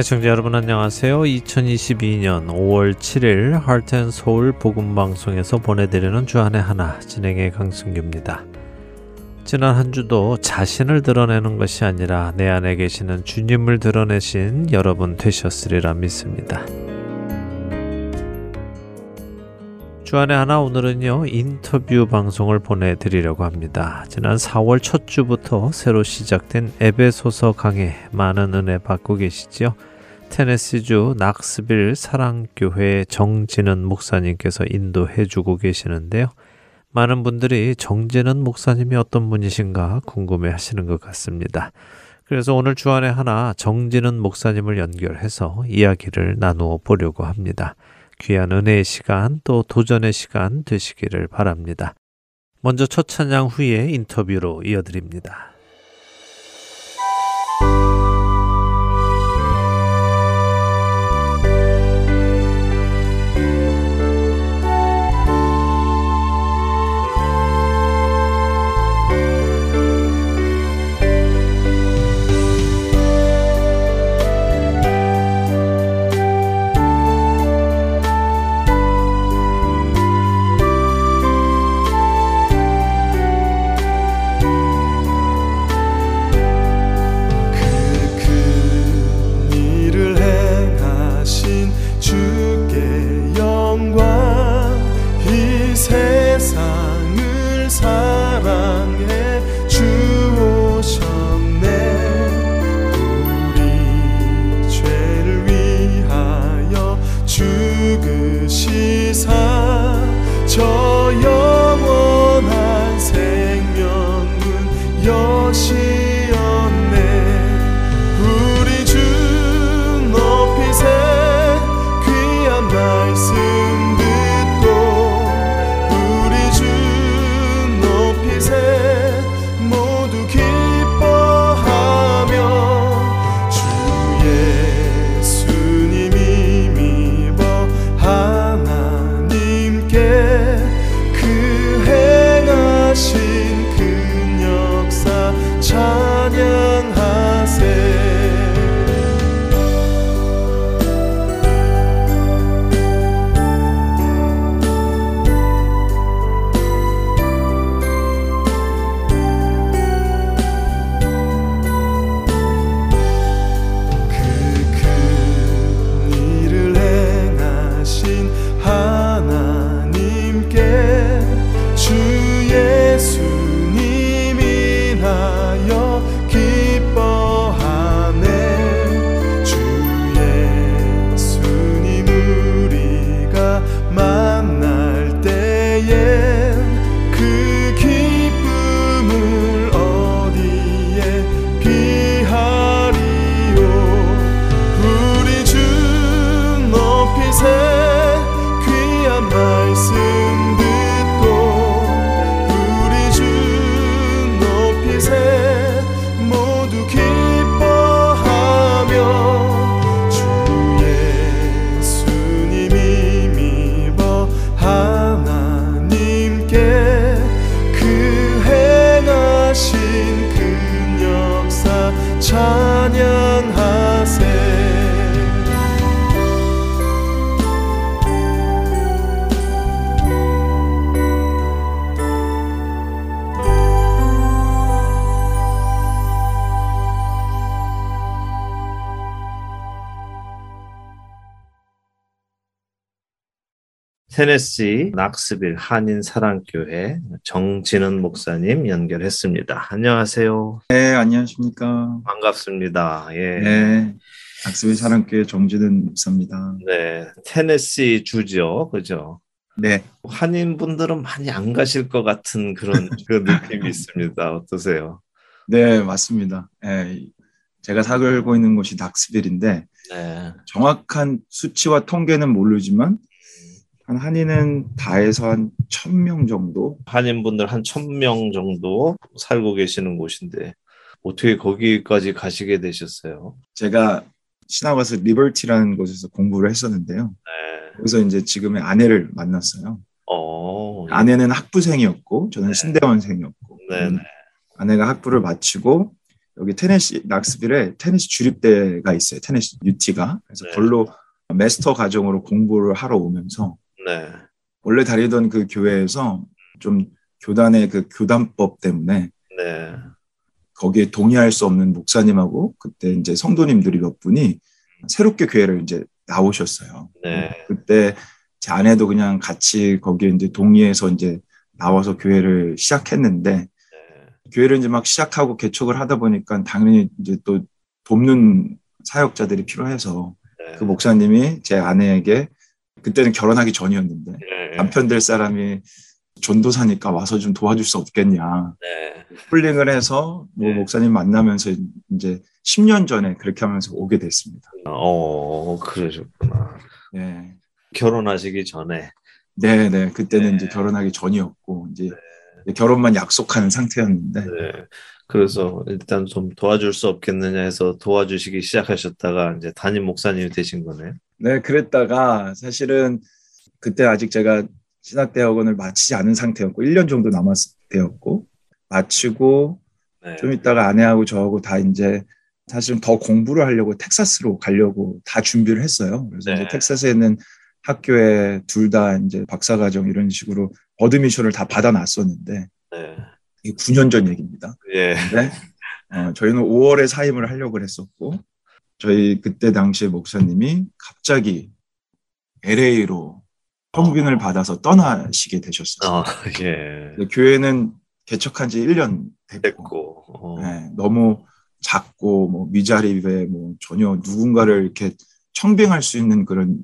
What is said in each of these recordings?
애청자 여러분 안녕하세요. 2022년 5월 7일 하트앤서울 복음방송에서 보내드리는 주안의 하나 진행의 강승규입니다. 지난 한 주도 자신을 드러내는 것이 아니라 내 안에 계시는 주님을 드러내신 여러분 되셨으리라 믿습니다. 주안의 하나 오늘은요 인터뷰 방송을 보내드리려고 합니다. 지난 4월 첫 주부터 새로 시작된 에베소서 강해 많은 은혜 받고 계시지요. 테네시주 낙스빌 사랑교회 정진은 목사님께서 인도해 주고 계시는데요. 많은 분들이 정진은 목사님이 어떤 분이신가 궁금해 하시는 것 같습니다. 그래서 오늘 주안에 하나 정진은 목사님을 연결해서 이야기를 나누어 보려고 합니다. 귀한 은혜의 시간 또 도전의 시간 되시기를 바랍니다. 먼저 첫 찬양 후에 인터뷰로 이어드립니다. 낙스빌 한인 사랑교회 정진은 목사님 연결했습니다. 안녕하세요. 네, 안녕하십니까. 반갑습니다. 예. 네. 낙스빌 사랑교회 정진은 목사입니다. 네. 테네시 주죠. 그죠? 네. 한인 분들은 많이 안 가실 것 같은 그런 그 느낌이 있습니다. 어떠세요? 네, 맞습니다. 네, 제가 살고 있는 곳이 낙스빌인데 네. 정확한 수치와 통계는 모르지만 한 한인은 다해서 한 천 명 정도? 한인분들 한 천 명 정도 살고 계시는 곳인데 어떻게 거기까지 가시게 되셨어요? 제가 신학와서 리버티라는 곳에서 공부를 했었는데요. 네. 거기서 이제 지금의 아내를 만났어요. 어, 예. 아내는 학부생이었고 저는 네. 신대원생이었고. 네, 네. 아내가 학부를 마치고 여기 테네시 낙스빌에 테니스 주립대가 있어요. 테니스 UT가. 그래서 네. 걸로 마스터 과정으로 공부를 하러 오면서 네. 원래 다니던 그 교회에서 좀 교단의 그 교단법 때문에 네. 거기에 동의할 수 없는 목사님하고 그때 이제 성도님들이 몇 분이 새롭게 교회를 이제 나오셨어요. 네. 그때 제 아내도 그냥 같이 거기에 이제 동의해서 이제 나와서 교회를 시작했는데 네. 교회를 이제 막 시작하고 개척을 하다 보니까 당연히 이제 또 돕는 사역자들이 필요해서 네. 그 목사님이 제 아내에게 그때는 결혼하기 전이었는데 네. 남편 될 사람이 전도사니까 와서 좀 도와줄 수 없겠냐. 네. 홀링을 해서 뭐 네. 목사님 만나면서 이제 10년 전에 그렇게 하면서 오게 됐습니다. 어, 그러셨구나. 네. 결혼하시기 전에. 네, 네. 그때는 네. 이제 결혼하기 전이었고 이제 네. 결혼만 약속하는 상태였는데. 네. 그래서 일단 좀 도와줄 수 없겠느냐 해서 도와주시기 시작하셨다가 이제 담임 목사님이 되신 거네요. 네, 그랬다가 사실은 그때 아직 제가 신학대학원을 마치지 않은 상태였고 1년 정도 남았을 때였고 마치고 네. 좀 있다가 아내하고 저하고 다 이제 사실은 더 공부를 하려고 텍사스로 가려고 다 준비를 했어요. 그래서 네. 텍사스에 있는 학교에 둘 다 이제 박사과정 이런 식으로 admission을 다 받아놨었는데 네. 이게 9년 전 얘기입니다. 예. 근데 어, 저희는 5월에 사임을 하려고 했었고 저희 그때 당시에 목사님이 갑자기 LA로 청빙을 받아서 떠나시게 되셨어요. 어, 예. 교회는 개척한 지 1년 됐고, 됐고 어. 네, 너무 작고 뭐 미자립에 뭐 전혀 누군가를 이렇게 청빙할 수 있는 그런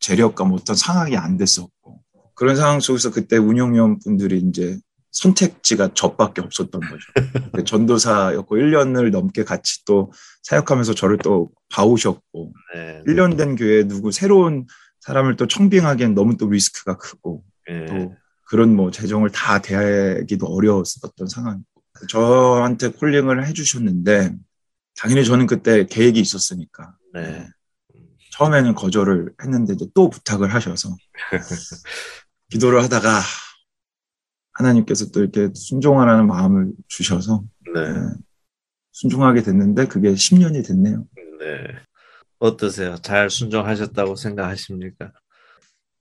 재력과 뭐 어떤 상황이 안 됐었고 그런 상황 속에서 그때 운영위원 분들이 이제 선택지가 저밖에 없었던 거죠. 전도사였고 1년을 넘게 같이 또 사역하면서 저를 또 봐오셨고 네. 1년 된 교회에 누구 새로운 사람을 또 청빙하기엔 너무 또 리스크가 크고 네. 또 그런 뭐 재정을 다 대하기도 어려웠었던 상황이고 저한테 콜링을 해주셨는데 당연히 저는 그때 계획이 있었으니까 네. 처음에는 거절을 했는데 이제 또 부탁을 하셔서 기도를 하다가 하나님께서 또 이렇게 순종하라는 마음을 주셔서 네. 네. 순종하게 됐는데 그게 10년이 됐네요. 네. 어떠세요? 잘 순종하셨다고 생각하십니까?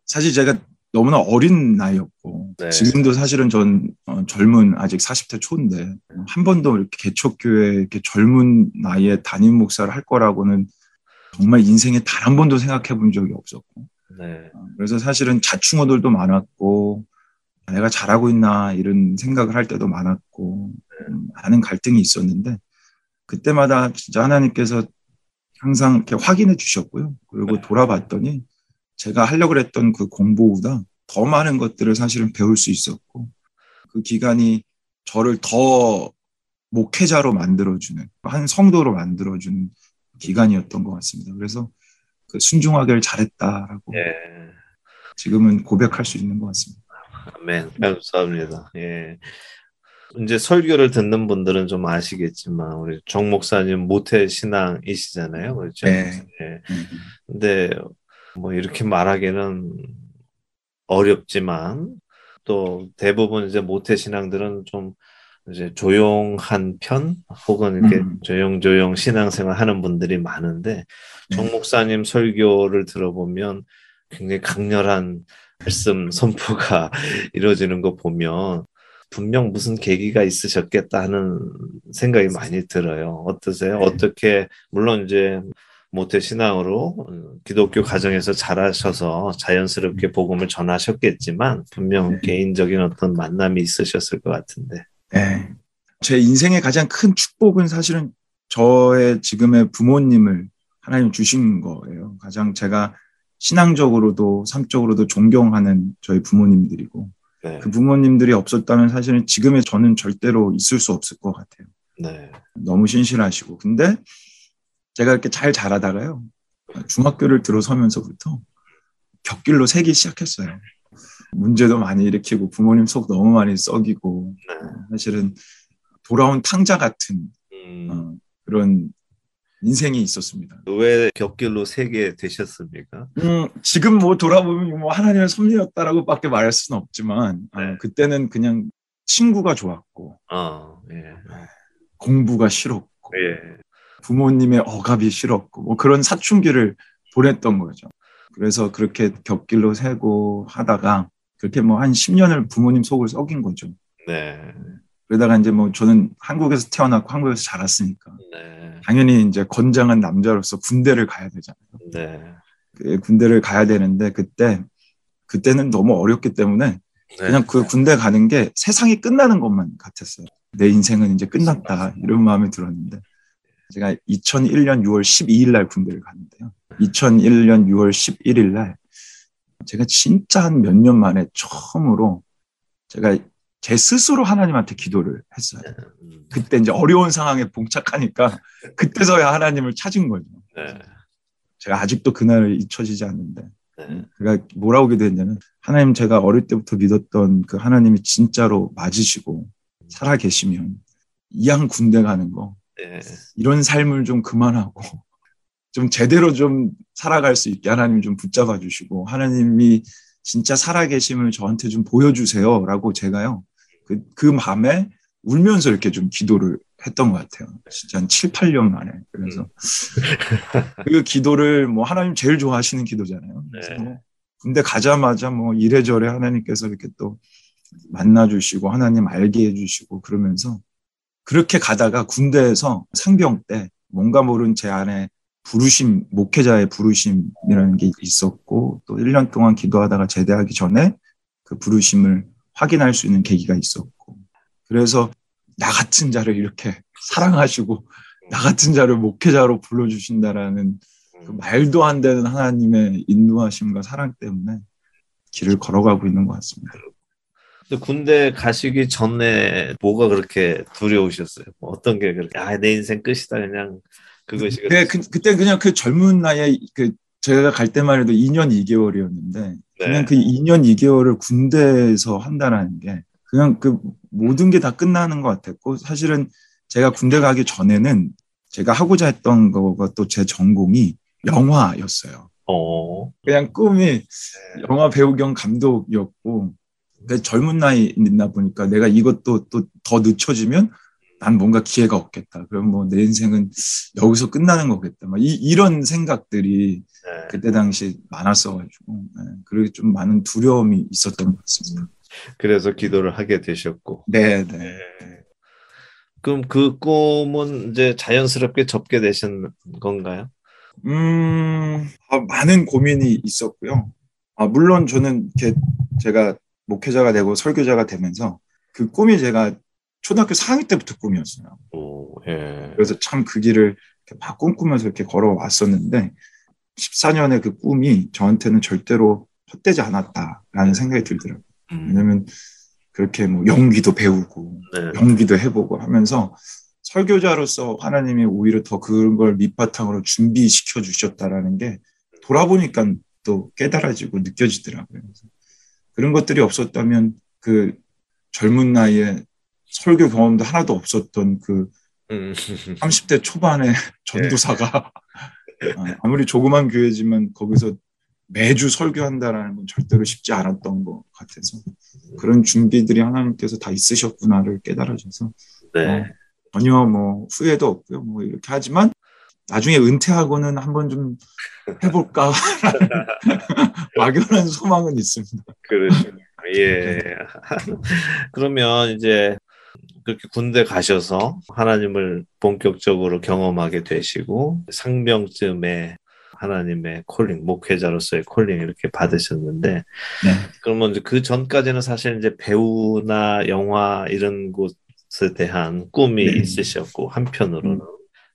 사실 제가 너무나 어린 나이였고 네. 지금도 사실은 전 어, 젊은 아직 40대 초인데 한 번도 이렇게 개척교회 이렇게 젊은 나이에 담임 목사를 할 거라고는 정말 인생에 단 한 번도 생각해 본 적이 없었고 네. 어, 그래서 사실은 자충어들도 많았고 내가 잘하고 있나 이런 생각을 할 때도 많았고 음, 많은 갈등이 있었는데 그때마다 진짜 하나님께서 항상 이렇게 확인해 주셨고요. 그리고 네. 돌아봤더니 제가 하려고 했던 그 공부보다 더 많은 것들을 사실은 배울 수 있었고 그 기간이 저를 더 목회자로 만들어주는 한 성도로 만들어주는 기간이었던 것 같습니다. 그래서 그 순종하기를 잘했다라고 예. 지금은 고백할 수 있는 것 같습니다. 아멘. 감사합니다. 예. 이제 설교를 듣는 분들은 좀 아시겠지만 우리 정 목사님 모태 신앙이시잖아요, 그렇죠? 네. 예. 근데 뭐 이렇게 말하기는 어렵지만 또 대부분 이제 모태 신앙들은 좀 이제 조용한 편 혹은 이렇게 음. 조용조용 신앙생활 하는 분들이 많은데 네. 정 목사님 설교를 들어보면 굉장히 강렬한 말씀 선포가 이루어지는 거 보면 분명 무슨 계기가 있으셨겠다 하는 생각이 많이 들어요. 어떠세요? 네. 어떻게 물론 이제 모태 신앙으로 기독교 가정에서 자라셔서 자연스럽게 복음을 전하셨겠지만 분명 네. 개인적인 어떤 만남이 있으셨을 것 같은데. 네. 제 인생의 가장 큰 축복은 사실은 저의 지금의 부모님을 하나님 주신 거예요. 가장 제가 신앙적으로도 삶적으로도 존경하는 저희 부모님들이고 네. 그 부모님들이 없었다면 사실은 지금의 저는 절대로 있을 수 없을 것 같아요. 네. 너무 신실하시고 근데 제가 이렇게 잘 자라다가요 중학교를 들어서면서부터 격길로 새기 시작했어요. 문제도 많이 일으키고 부모님 속 너무 많이 썩이고 네. 사실은 돌아온 탕자 같은 음. 어, 그런 인생이 있었습니다. 왜 격길로 세게 되셨습니까? 음, 지금 뭐 돌아보면 뭐 하나님의 섭리였다라고밖에 말할 수는 없지만 어, 네. 어, 그때는 그냥 친구가 좋았고 어, 예. 공부가 싫었고 예. 부모님의 억압이 싫었고 뭐 그런 사춘기를 보냈던 거죠. 그래서 그렇게 곁길로 새고 하다가 그렇게 뭐 한 10년을 부모님 속을 썩인 거죠. 네. 그러다가 이제 뭐 저는 한국에서 태어났고 한국에서 자랐으니까 네. 당연히 이제 건장한 남자로서 군대를 가야 되잖아요. 네. 그 군대를 가야 되는데 그때 그때는 너무 어렵기 때문에 네. 그냥 그 군대 가는 게 세상이 끝나는 것만 같았어요. 내 인생은 이제 끝났다 이런 마음이 들었는데 제가 2001년 6월 12일 날 군대를 갔는데요. 2001년 6월 11일 날 제가 진짜 한 몇 년 만에 처음으로 제가 제 스스로 하나님한테 기도를 했어요. 네, 음. 그때 이제 어려운 상황에 봉착하니까 그때서야 하나님을 찾은 거죠. 네. 제가 아직도 그날을 잊혀지지 않는데 네. 그가 뭐라고 기도했냐면 하나님 제가 어릴 때부터 믿었던 그 하나님이 진짜로 맞으시고 살아 계시면 이양 군대 가는 거 네. 이런 삶을 좀 그만하고 좀 제대로 좀 살아갈 수 있게 하나님 좀 붙잡아 주시고 하나님이 진짜 살아계심을 저한테 좀 보여주세요라고 제가요 그, 그 밤에 울면서 이렇게 좀 기도를 했던 것 같아요. 진짜 한 7, 8년 만에. 그래서 음. 그 기도를 뭐 하나님 제일 좋아하시는 기도잖아요. 그래서 뭐 군대 가자마자 뭐 이래저래 하나님께서 이렇게 또 만나주시고 하나님 알게 해주시고 그러면서 그렇게 가다가 군대에서 상병 때 뭔가 모른 제 안에 부르심, 목회자의 부르심이라는 게 있었고 또 1년 동안 기도하다가 제대하기 전에 그 부르심을 확인할 수 있는 계기가 있었고 그래서 나 같은 자를 이렇게 사랑하시고 나 같은 자를 목회자로 불러주신다라는 그 말도 안 되는 하나님의 인도하심과 사랑 때문에 길을 걸어가고 있는 것 같습니다. 군대 가시기 전에 뭐가 그렇게 두려우셨어요? 뭐 어떤 게 그렇게 아내 인생 끝이다 그냥 그것이 네, 그, 그때 그냥 그 젊은 나이에 그 제가 갈 때만 해도 2년 2개월이었는데 그냥 네. 그 2년 2개월을 군대에서 한다는 게 그냥 그 모든 게 다 끝나는 것 같았고 사실은 제가 군대 가기 전에는 제가 하고자 했던 거가 또 제 전공이 영화였어요. 어. 그냥 꿈이 네. 영화 배우 겸 감독이었고 그러니까 젊은 나이있나 보니까 내가 이것도 또 더 늦춰지면 난 뭔가 기회가 없겠다. 그럼 뭐 내 인생은 여기서 끝나는 거겠다. 막 이, 이런 생각들이 네. 그때 당시 많았어가지고 네. 그리고 좀 많은 두려움이 있었던 것 같습니다. 그래서 기도를 하게 되셨고. 네, 네. 네. 그럼 그 꿈은 이제 자연스럽게 접게 되신 건가요? 음, 아, 많은 고민이 있었고요. 아, 물론 저는 이렇게 제가 목회자가 되고 설교자가 되면서 그 꿈이 제가 초등학교 4학년 때부터 꿈이었어요. 오, 예. 그래서 참 그 길을 막 꿈꾸면서 이렇게 걸어왔었는데 14년의 그 꿈이 저한테는 절대로 헛되지 않았다라는 생각이 들더라고요. 음. 왜냐면 그렇게 뭐 연기도 배우고 네. 연기도 해보고 하면서 설교자로서 하나님이 오히려 더 그런 걸 밑바탕으로 준비시켜 주셨다라는 게 돌아보니까 또 깨달아지고 느껴지더라고요. 그런 것들이 없었다면 그 젊은 나이에 설교 경험도 하나도 없었던 그 음. 30대 초반의 전도사가 네. 아무리 조그만 교회지만 거기서 매주 설교한다라는 건 절대로 쉽지 않았던 것 같아서 그런 준비들이 하나님께서 다 있으셨구나를 깨달아져서 네. 어, 전혀 뭐 후회도 없고요. 뭐 이렇게 하지만 나중에 은퇴하고는 한번 좀 해볼까 막연한 소망은 있습니다. 그러시군요. 예. 그러면 이제 그렇게 군대 가셔서 하나님을 본격적으로 경험하게 되시고 상병쯤에 하나님의 콜링, 목회자로서의 콜링 이렇게 받으셨는데, 네. 그러면 이제 그 전까지는 사실 이제 배우나 영화 이런 곳에 대한 꿈이 네. 있으셨고, 한편으로는 음.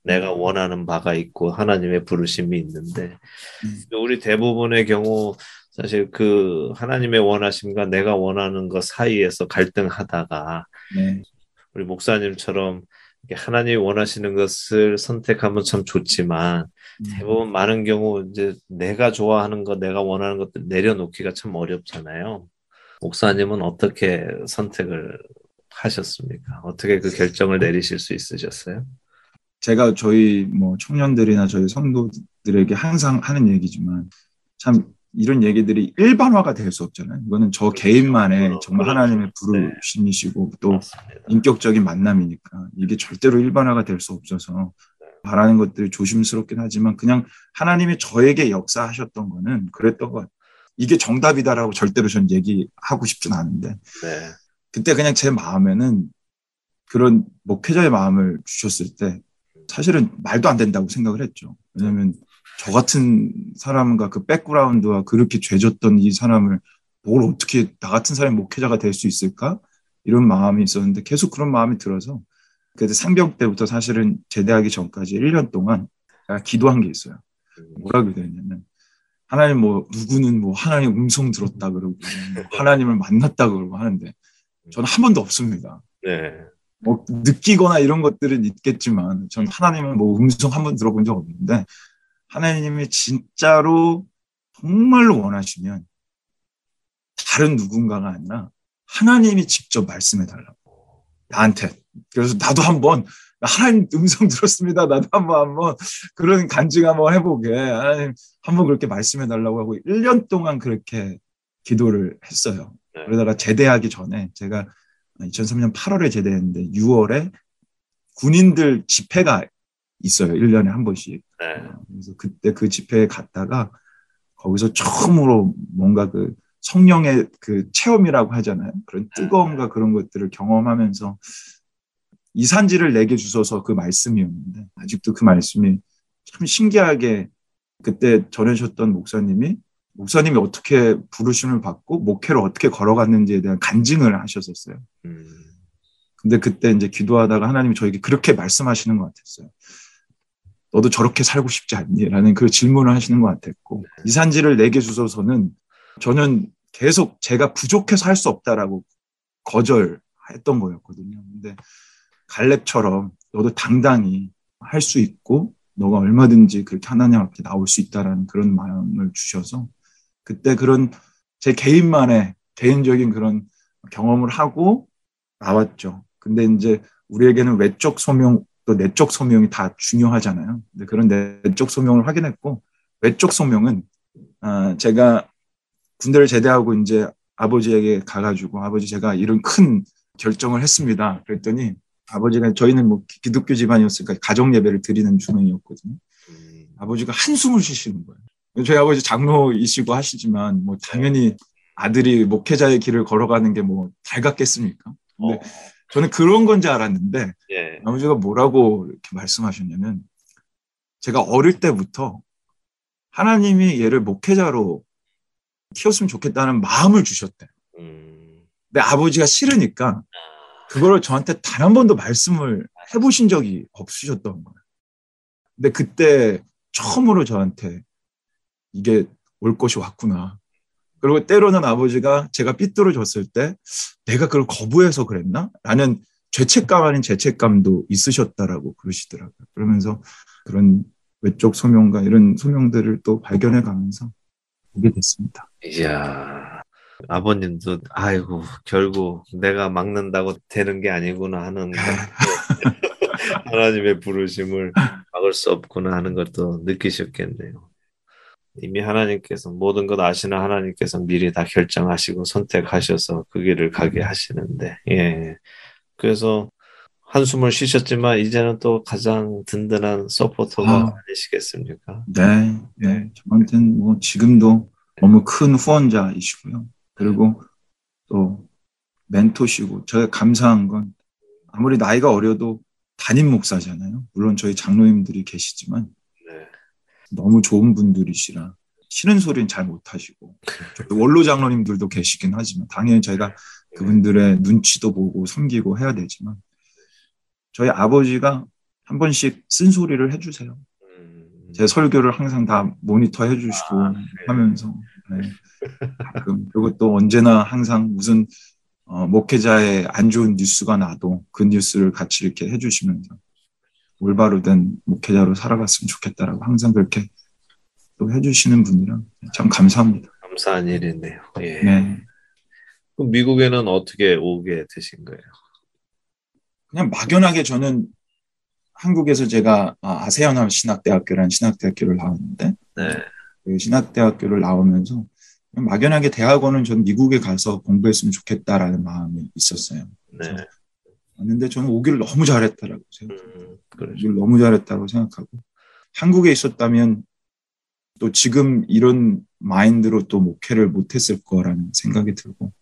내가 원하는 바가 있고, 하나님의 부르심이 있는데, 음. 우리 대부분의 경우 사실 그 하나님의 원하심과 내가 원하는 것 사이에서 갈등하다가 네. 우리 목사님처럼 하나님이 원하시는 것을 선택하면 참 좋지만 음. 대부분 많은 경우 이제 내가 좋아하는 것, 내가 원하는 것들 내려놓기가 참 어렵잖아요. 목사님은 어떻게 선택을 하셨습니까? 어떻게 그 결정을 내리실 수 있으셨어요? 제가 저희 뭐 청년들이나 저희 성도들에게 항상 하는 얘기지만 참 이런 얘기들이 일반화가 될 수 없잖아요. 이거는 저 그렇죠. 개인만의 정말 그렇죠. 하나님의 부르심이시고 네. 또 인격적인 만남이니까 이게 절대로 일반화가 될 수 없어서 바라는 것들이 조심스럽긴 하지만 그냥 하나님이 저에게 역사하셨던 거는 그랬던 것 같아요. 이게 정답이다라고 절대로 전 얘기하고 싶진 않은데 네. 그때 그냥 제 마음에는 그런 목회자의 마음을 주셨을 때 사실은 말도 안 된다고 생각을 했죠. 왜냐하면 저 같은 사람과 그 백그라운드와 그렇게 죄졌던 이 사람을 뭘 어떻게 나 같은 사람이 목회자가 될 수 있을까? 이런 마음이 있었는데 계속 그런 마음이 들어서 그래도 상병 때부터 사실은 제대하기 전까지 1년 동안 제가 기도한 게 있어요. 뭐라고 기도했냐면 하나님 뭐 누구는 뭐 하나님 음성 들었다 그러고 뭐 하나님을 만났다 그러고 하는데 저는 한 번도 없습니다. 네. 뭐 느끼거나 이런 것들은 있겠지만 저는 하나님은 뭐 음성 한 번 들어본 적 없는데 하나님이 진짜로 정말로 원하시면 다른 누군가가 아니라 하나님이 직접 말씀해 달라고 나한테 그래서 나도 한번 하나님 음성 들었습니다. 나도 한번 한번 그런 간증 한번 해보게 하나님 한번 그렇게 말씀해 달라고 하고 1년 동안 그렇게 기도를 했어요. 네. 그러다가 제대하기 전에 제가 2003년 8월에 제대했는데 6월에 군인들 집회가 있어요. 1년에 한 번씩. 네. 그래서 그때 그 집회에 갔다가 거기서 처음으로 뭔가 그 성령의 그 체험이라고 하잖아요. 그런 네. 뜨거움과 그런 것들을 경험하면서 이산지를 내게 주셔서 그 말씀이었는데 아직도 그 말씀이 참 신기하게 그때 전해주셨던 목사님이 목사님이 어떻게 부르심을 받고 목회를 어떻게 걸어갔는지에 대한 간증을 하셨었어요. 음. 근데 그때 이제 기도하다가 하나님이 저에게 그렇게 말씀하시는 것 같았어요. 너도 저렇게 살고 싶지 않니? 라는 그 질문을 하시는 것 같았고, 네. 이산지를 내게 주셔서는 저는 계속 제가 부족해서 할 수 없다라고 거절했던 거였거든요. 근데 갈렙처럼 너도 당당히 할 수 있고, 너가 얼마든지 그렇게 하나님 앞에 나올 수 있다라는 그런 마음을 주셔서, 그때 그런 제 개인만의 개인적인 그런 경험을 하고 나왔죠. 근데 이제 우리에게는 외적 소명 또 내적 소명이 다 중요하잖아요. 근데 그런 내적 소명을 확인했고 외적 소명은 어, 제가 군대를 제대하고 이제 아버지에게 가가지고 아버지 제가 이런 큰 결정을 했습니다. 그랬더니 아버지가 저희는 뭐 기독교 집안이었으니까 가정 예배를 드리는 중이었거든요. 아버지가 한숨을 쉬시는 거예요. 저희 아버지 장로이시고 하시지만 뭐 당연히 아들이 목회자의 길을 걸어가는 게 뭐 달갑겠습니까? 근데 어. 저는 그런 건지 알았는데 예. 아버지가 뭐라고 이렇게 말씀하셨냐면 제가 어릴 때부터 하나님이 얘를 목회자로 키웠으면 좋겠다는 마음을 주셨대. 음. 근데 아버지가 싫으니까 그거를 저한테 단 한 번도 말씀을 해보신 적이 없으셨던 거예요. 근데 그때 처음으로 저한테 이게 올 것이 왔구나. 그리고 때로는 아버지가 제가 삐뚤어졌을 때 내가 그걸 거부해서 그랬나? 라는 죄책감 아닌 죄책감도 있으셨다라고 그러시더라고요. 그러면서 그런 외적 소명과 이런 소명들을 또 발견해 가면서 보게 됐습니다. 이야, 아버님도 아이고 결국 내가 막는다고 되는 게 아니구나 하는 하나님의 부르심을 막을 수 없구나 하는 것도 느끼셨겠네요. 이미 하나님께서 모든 것 아시는 하나님께서 미리 다 결정하시고 선택하셔서 그 길을 가게 하시는데, 예. 그래서 한숨을 쉬셨지만 이제는 또 가장 든든한 서포터가 아, 니시겠습니까 네, 네. 저한테는 뭐 지금도 너무 큰 후원자이시고요. 그리고 또 멘토시고 제가 감사한 건 아무리 나이가 어려도 담임 목사잖아요. 물론 저희 장로님들이 계시지만 너무 좋은 분들이시라 싫은 소리는 잘 못하시고 원로 장로님들도 계시긴 하지만 당연히 저희가 그분들의 눈치도 보고 섬기고 해야 되지만 저희 아버지가 한 번씩 쓴소리를 해주세요. 제 설교를 항상 다 모니터 해주시고 아, 네. 하면서 네. 가끔 그리고 또 언제나 항상 무슨 어, 목회자의 안 좋은 뉴스가 나도 그 뉴스를 같이 이렇게 해주시면서 올바로 된 목회자로 살아갔으면 좋겠다라고 항상 그렇게 또 해주시는 분이라 참 감사합니다. 감사한 일이네요. 예. 네. 그럼 미국에는 어떻게 오게 되신 거예요? 그냥 막연하게 저는 한국에서 제가 아, 아세아나 신학대학교라는 신학대학교를 나왔는데 네. 그 신학대학교를 나오면서 막연하게 대학원은 전 미국에 가서 공부했으면 좋겠다라는 마음이 있었어요. 네. 왔는데 저는 오기를 너무 잘했다라고 생각해요. 음, 오기를 너무 잘했다고 생각하고 한국에 있었다면 또 지금 이런 마인드로 또 목회를 못했을 거라는 생각이 들고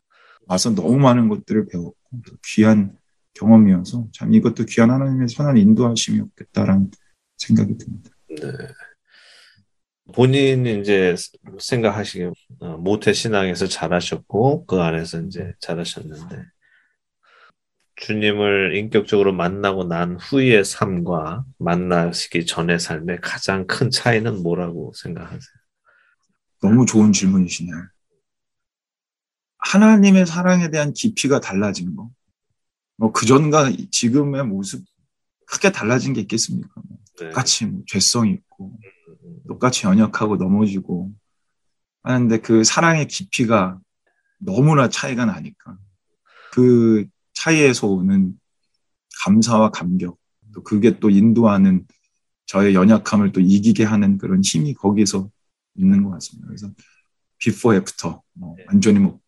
와서 너무 많은 것들을 배웠고 귀한 경험이어서 참 이것도 귀한 하나님의 선한 인도하심이었겠다라는 생각이 듭니다. 네. 본인이 이제 생각하시기에 어, 모태 신앙에서 잘하셨고 그 안에서 이제 잘하셨는데 주님을 인격적으로 만나고 난 후의 삶과 만나시기 전의 삶의 가장 큰 차이는 뭐라고 생각하세요? 너무 좋은 질문이시네요. 하나님의 사랑에 대한 깊이가 달라진 거. 뭐 그전과 지금의 모습 크게 달라진 게 있겠습니까? 뭐 네. 똑같이 뭐 죄성이 있고 똑같이 연약하고 넘어지고 하는데 그 사랑의 깊이가 너무나 차이가 나니까 그 차이에서 오는 감사와 감격 또 그게 또 인도하는 저의 연약함을 또 이기게 하는 그런 힘이 거기서 있는 것 같습니다. 그래서 before after 뭐 네. 완전히 뭐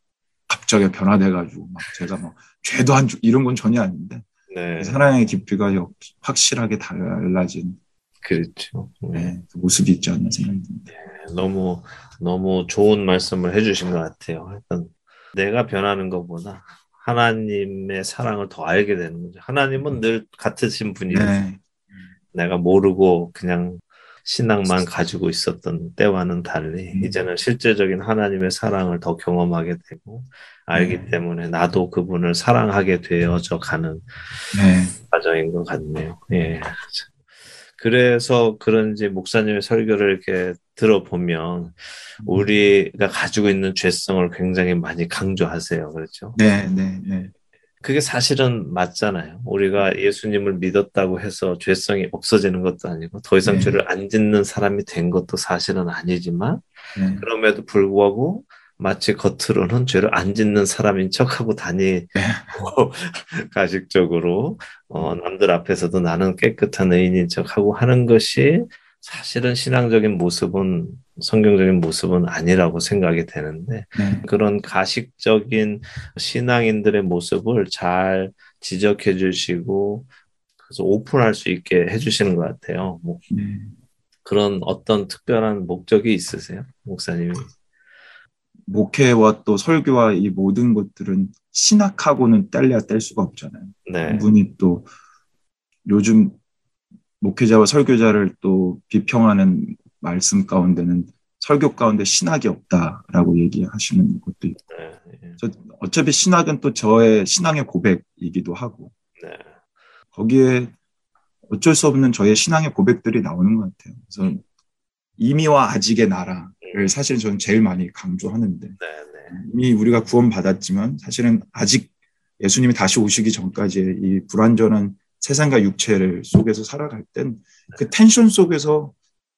갑자기 변화돼가지고 막 제가 뭐 죄도 한 이런 건 전혀 아닌데 네. 사랑의 깊이가 확실하게 달라진 그렇죠. 네, 그 모습이 있지 않나 생각됩니다. 네, 너무 너무 좋은 말씀을 해주신 것 같아요. 일단 내가 변하는 것보다 하나님의 사랑을 더 알게 되는 거죠. 하나님은 늘 같으신 분이에요. 네. 내가 모르고 그냥 신앙만 가지고 있었던 때와는 달리 음. 이제는 실제적인 하나님의 사랑을 더 경험하게 되고 알기 네. 때문에 나도 그분을 사랑하게 되어져 가는 네. 과정인 것 같네요. 예. 그래서 그런지 목사님의 설교를 이렇게 들어보면 음. 우리가 가지고 있는 죄성을 굉장히 많이 강조하세요. 그렇죠? 네, 네, 네. 그게 사실은 맞잖아요. 우리가 음. 예수님을 믿었다고 해서 죄성이 없어지는 것도 아니고 더 이상 네. 죄를 안 짓는 사람이 된 것도 사실은 아니지만 네. 그럼에도 불구하고 마치 겉으로는 죄를 안 짓는 사람인 척하고 다니고 네. 가식적으로 어, 남들 앞에서도 나는 깨끗한 의인인 척하고 하는 것이 사실은 신앙적인 모습은 성경적인 모습은 아니라고 생각이 되는데 네. 그런 가식적인 신앙인들의 모습을 잘 지적해 주시고 그래서 오픈할 수 있게 해 주시는 것 같아요. 뭐 네. 그런 어떤 특별한 목적이 있으세요, 목사님이? 목회와 또 설교와 이 모든 것들은 신학하고는 뗄래야 뗄 수가 없잖아요. 네. 분이 또 요즘 목회자와 설교자를 또 비평하는 말씀 가운데는 설교 가운데 신학이 없다라고 얘기하시는 것도 있고. 네, 네. 어차피 신학은 또 저의 신앙의 고백이기도 하고. 네. 거기에 어쩔 수 없는 저의 신앙의 고백들이 나오는 것 같아요. 그래서 이미와 아직의 나라, 를 사실 저는 제일 많이 강조하는데 네, 네. 이미 우리가 구원받았지만 사실은 아직 예수님이 다시 오시기 전까지의 이 불완전한 세상과 육체를 속에서 살아갈 땐그 네. 텐션 속에서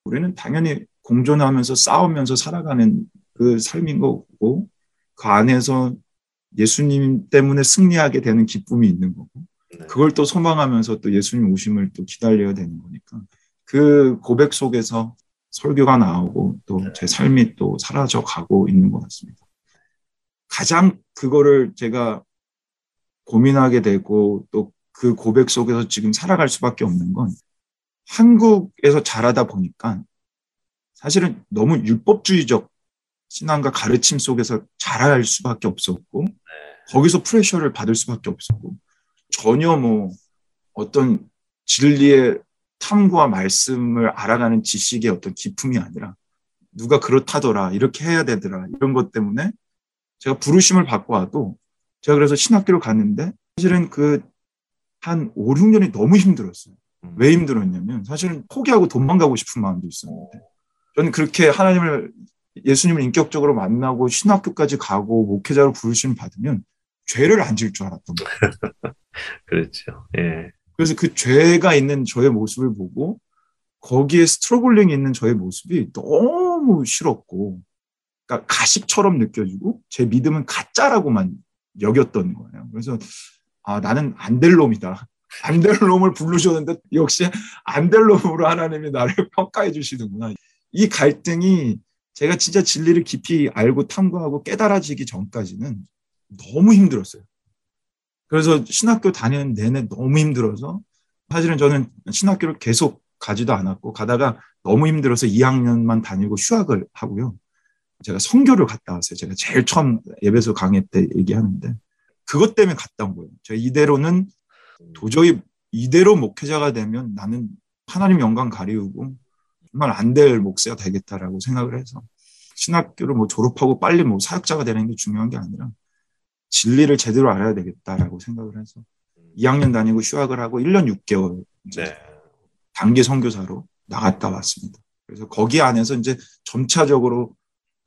우리는 당연히 공존하면서 싸우면서 살아가는 그 삶인 거고 그 안에서 예수님 때문에 승리하게 되는 기쁨이 있는 거고 그걸 또 소망하면서 또 예수님 오심을 또 기다려야 되는 거니까 그 고백 속에서 설교가 나오고 또제 네. 삶이 또 사라져 가고 있는 것 같습니다. 가장 그거를 제가 고민하게 되고 또 그 고백 속에서 지금 살아갈 수밖에 없는 건 한국에서 자라다 보니까 사실은 너무 율법주의적 신앙과 가르침 속에서 자랄 수밖에 없었고 네. 거기서 프레셔를 받을 수밖에 없었고 전혀 뭐 어떤 진리의 탐구와 말씀을 알아가는 지식의 어떤 기품이 아니라 누가 그렇다더라 이렇게 해야 되더라 이런 것 때문에 제가 부르심을 받고 와도 제가 그래서 신학교를 갔는데 사실은 그 한 5, 6년이 너무 힘들었어요. 음. 왜 힘들었냐면 사실은 포기하고 도망가고 싶은 마음도 있었는데 저는 그렇게 하나님을 예수님을 인격적으로 만나고 신학교까지 가고 목회자로 부르심 받으면 죄를 안 질 줄 알았던 거예요. 그렇죠. 예. 그래서 그 죄가 있는 저의 모습을 보고 거기에 struggling이 있는 저의 모습이 너무 싫었고, 그러니까 가식처럼 느껴지고 제 믿음은 가짜라고만 여겼던 거예요. 그래서 아 나는 안 될 놈이다. 안 될 놈을 부르셨는데 역시 안 될 놈으로 하나님이 나를 평가해 주시는구나. 이 갈등이 제가 진짜 진리를 깊이 알고 탐구하고 깨달아지기 전까지는 너무 힘들었어요. 그래서 신학교 다니는 내내 너무 힘들어서 사실은 저는 신학교를 계속 가지도 않았고 가다가 너무 힘들어서 2학년만 다니고 휴학을 하고요. 제가 성교를 갔다 왔어요. 제가 제일 처음 예배소 강의 때 얘기하는데 그것 때문에 갔다 온 거예요. 제가 이대로는 도저히 이대로 목회자가 되면 나는 하나님 영광 가리우고 정말 안 될 목사가 되겠다라고 생각을 해서 신학교를 뭐 졸업하고 빨리 뭐 사역자가 되는 게 중요한 게 아니라 진리를 제대로 알아야 되겠다라고 생각을 해서 2학년 다니고 휴학을 하고 1년 6개월 네. 단기 선교사로 나갔다 왔습니다. 그래서 거기 안에서 이제 점차적으로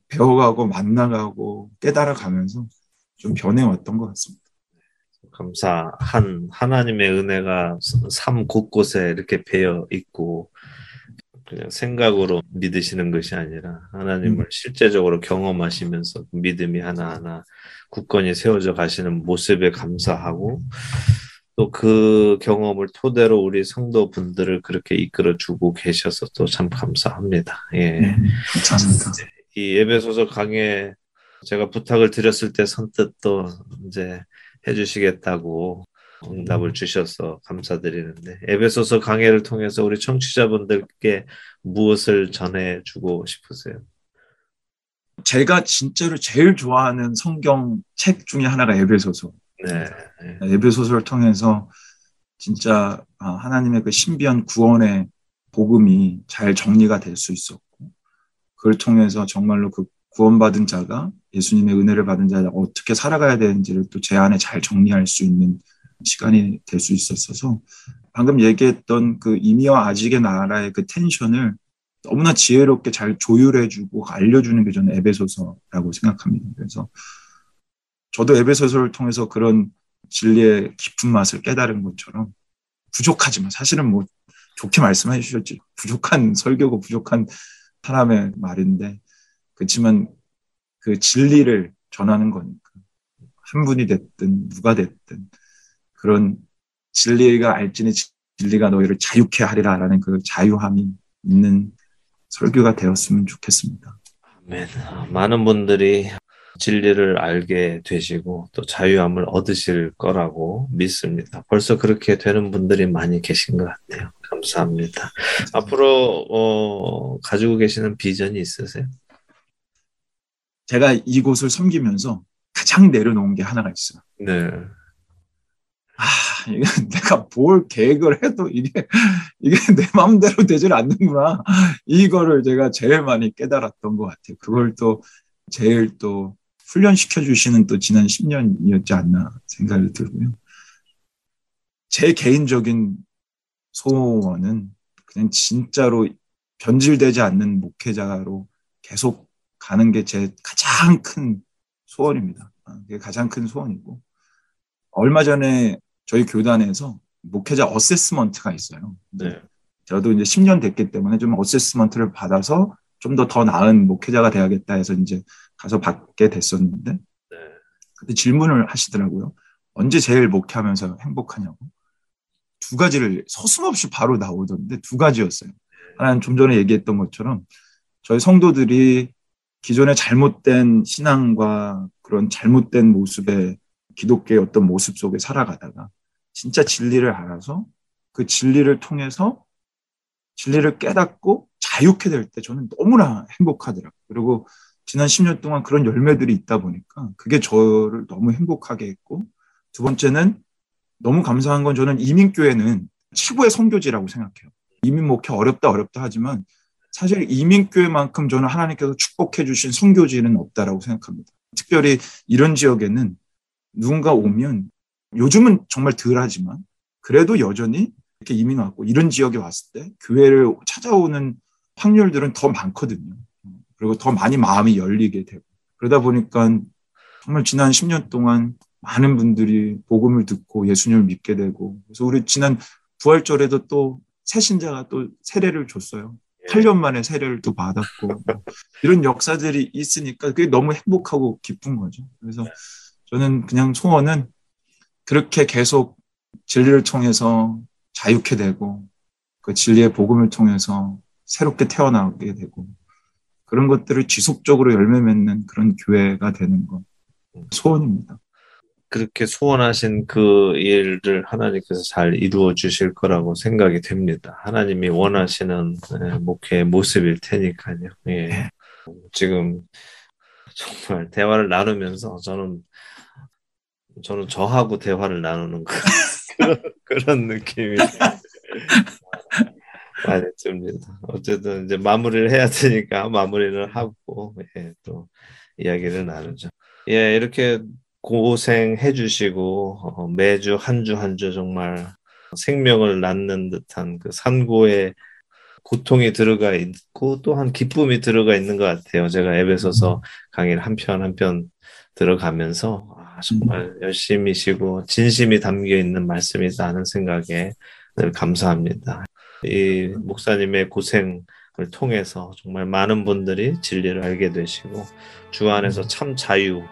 배워가고 만나가고 깨달아가면서 좀 변해왔던 것 같습니다. 감사한 하나님의 은혜가 삶 곳곳에 이렇게 배어 있고 그냥 생각으로 믿으시는 것이 아니라 하나님을 음. 실제적으로 경험하시면서 믿음이 하나하나 굳건히 세워져 가시는 모습에 감사하고 또 그 경험을 토대로 우리 성도분들을 그렇게 이끌어 주고 계셔서 또 참 감사합니다. 예. 네, 감사합니다. 이 예배소서 강의 제가 부탁을 드렸을 때 선뜻 또 이제 해주시겠다고 응답을 주셔서 감사드리는데 에베소서 강해를 통해서 우리 청취자분들께 무엇을 전해주고 싶으세요? 제가 진짜로 제일 좋아하는 성경 책 중에 하나가 에베소서. 네. 에베소서를 통해서 진짜 아, 하나님의 그 신비한 구원의 복음이 잘 정리가 될 수 있었고 그걸 통해서 정말로 그 구원받은 자가 예수님의 은혜를 받은 자가 어떻게 살아가야 되는지를 또 제 안에 잘 정리할 수 있는 시간이 될 수 있었어서 방금 얘기했던 그 이미와 아직의 나라의 그 텐션을 너무나 지혜롭게 잘 조율해주고 알려주는 게 저는 에베소서라고 생각합니다. 그래서 저도 에베소서를 통해서 그런 진리의 깊은 맛을 깨달은 것처럼 부족하지만 사실은 뭐 좋게 말씀해 주셨지 부족한 설교고 부족한 사람의 말인데 그렇지만 그 진리를 전하는 거니까 한 분이 됐든 누가 됐든 그런 진리가 알지니 진리가 너희를 자유케 하리라 라는 그 자유함이 있는 설교가 되었으면 좋겠습니다. 아멘. 많은 분들이 진리를 알게 되시고 또 자유함을 얻으실 거라고 믿습니다. 벌써 그렇게 되는 분들이 많이 계신 것 같아요. 감사합니다. 앞으로 어, 가지고 계시는 비전이 있으세요? 제가 이곳을 섬기면서 가장 내려놓은 게 하나가 있어요. 네. 아, 이게 내가 뭘 계획을 해도 이게, 이게 내 마음대로 되질 않는구나. 이거를 제가 제일 많이 깨달았던 것 같아요. 그걸 또 제일 또 훈련시켜 주시는 또 지난 10년이었지 않나 생각이 들고요. 제 개인적인 소원은 그냥 진짜로 변질되지 않는 목회자로 계속 가는 게 제 가장 큰 소원입니다. 아, 그게 가장 큰 소원이고 얼마 전에 저희 교단에서 목회자 어세스먼트가 있어요. 네. 저도 이제 10년 됐기 때문에 좀 어세스먼트를 받아서 좀더더 나은 목회자가 돼야겠다 해서 이제 가서 받게 됐었는데 네. 그때 질문을 하시더라고요. 언제 제일 목회하면서 행복하냐고. 두 가지를 서슴없이 바로 나오던데 두 가지였어요. 하나는 좀 전에 얘기했던 것처럼 저희 성도들이 기존의 잘못된 신앙과 그런 잘못된 모습의 기독교의 어떤 모습 속에 살아가다가 진짜 진리를 알아서 그 진리를 통해서 진리를 깨닫고 자유케 될 때 저는 너무나 행복하더라고요. 그리고 지난 10년 동안 그런 열매들이 있다 보니까 그게 저를 너무 행복하게 했고 두 번째는 너무 감사한 건 저는 이민교회는 최고의 선교지라고 생각해요. 이민 목회 어렵다 어렵다 하지만 사실 이민교회만큼 저는 하나님께서 축복해 주신 선교지는 없다라고 생각합니다. 특별히 이런 지역에는 누군가 오면 요즘은 정말 덜하지만 그래도 여전히 이렇게 이민 왔고 이런 지역에 왔을 때 교회를 찾아오는 확률들은 더 많거든요. 그리고 더 많이 마음이 열리게 되고 그러다 보니까 정말 지난 10년 동안 많은 분들이 복음을 듣고 예수님을 믿게 되고 그래서 우리 지난 부활절에도 또 새 신자가 또 세례를 줬어요. 8년 만에 세례를 또 받았고 뭐 이런 역사들이 있으니까 그게 너무 행복하고 기쁜 거죠. 그래서 저는 그냥 소원은 그렇게 계속 진리를 통해서 자유케 되고 그 진리의 복음을 통해서 새롭게 태어나게 되고 그런 것들을 지속적으로 열매 맺는 그런 교회가 되는 것 소원입니다. 그렇게 소원하신 그 일을 하나님께서 잘 이루어 주실 거라고 생각이 됩니다. 하나님이 원하시는 예, 목회의 모습일 테니까요. 예. 네. 지금 정말 대화를 나누면서 저는 저는 저하고 대화를 나누는 그런, 그런 느낌이 많이 듭니다. 어쨌든 이제 마무리를 해야 되니까 마무리를 하고 예, 또 이야기를 나누죠. 예, 이렇게 고생해 주시고 어, 매주 한 주 한 주 정말 생명을 낳는 듯한 그 산고에 고통이 들어가 있고 또한 기쁨이 들어가 있는 것 같아요. 제가 앱에서서 강의를 한 편 한 편 들어가면서 아, 정말 열심히시고 진심이 담겨 있는 말씀이다 하는 생각에 늘 감사합니다. 이 목사님의 고생을 통해서 정말 많은 분들이 진리를 알게 되시고 주 안에서 참 자유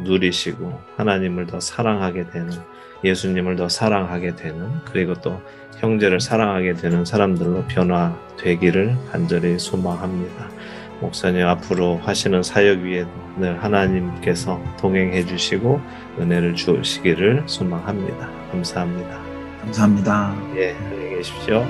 누리시고 하나님을 더 사랑하게 되는 예수님을 더 사랑하게 되는 그리고 또 형제를 사랑하게 되는 사람들로 변화되기를 간절히 소망합니다. 목사님 앞으로 하시는 사역 위에도 늘 하나님께서 동행해 주시고 은혜를 주시기를 소망합니다. 감사합니다. 감사합니다. 예, 안녕히 계십시오.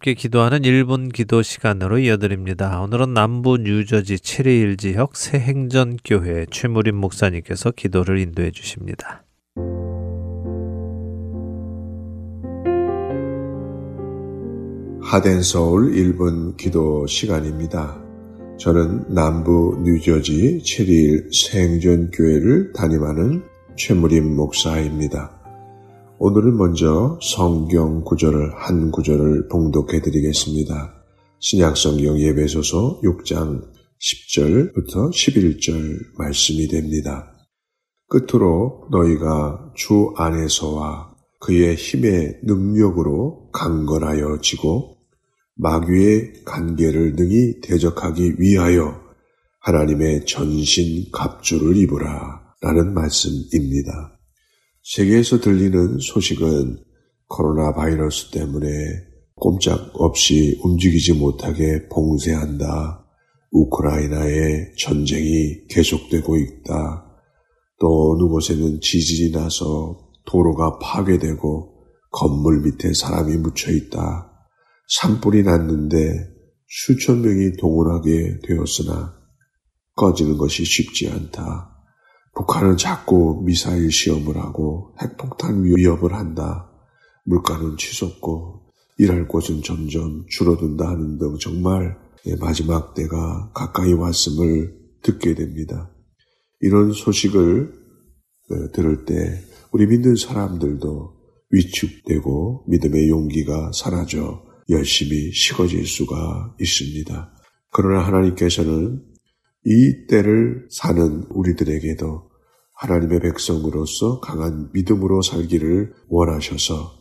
함께 기도하는 1분 기도 시간으로 이어드립니다. 오늘은 남부 뉴저지 체리일 지역 새행전교회 최무림 목사님께서 기도를 인도해 주십니다. 하덴 서울 1분 기도 시간입니다. 저는 남부 뉴저지 체리일 새행전교회를 담임하는 최무림 목사입니다. 오늘은 먼저 성경 구절을 한 구절을 봉독해 드리겠습니다. 신약성경 예배소서 6장 10절부터 11절 말씀이 됩니다. 끝으로 너희가 주 안에서와 그의 힘의 능력으로 강건하여 지고 마귀의 관계를 능히 대적하기 위하여 하나님의 전신 갑주를 입으라 라는 말씀입니다. 세계에서 들리는 소식은 코로나 바이러스 때문에 꼼짝없이 움직이지 못하게 봉쇄한다. 우크라이나의 전쟁이 계속되고 있다. 또 어느 곳에는 지진이 나서 도로가 파괴되고 건물 밑에 사람이 묻혀 있다. 산불이 났는데 수천 명이 동원하게 되었으나 꺼지는 것이 쉽지 않다. 북한은 자꾸 미사일 시험을 하고 핵폭탄 위협을 한다. 물가는 치솟고 일할 곳은 점점 줄어든다 하는 등 정말 마지막 때가 가까이 왔음을 듣게 됩니다. 이런 소식을 어, 들을 때 우리 믿는 사람들도 위축되고 믿음의 용기가 사라져 열심히 식어질 수가 있습니다. 그러나 하나님께서는 이 때를 사는 우리들에게도 하나님의 백성으로서 강한 믿음으로 살기를 원하셔서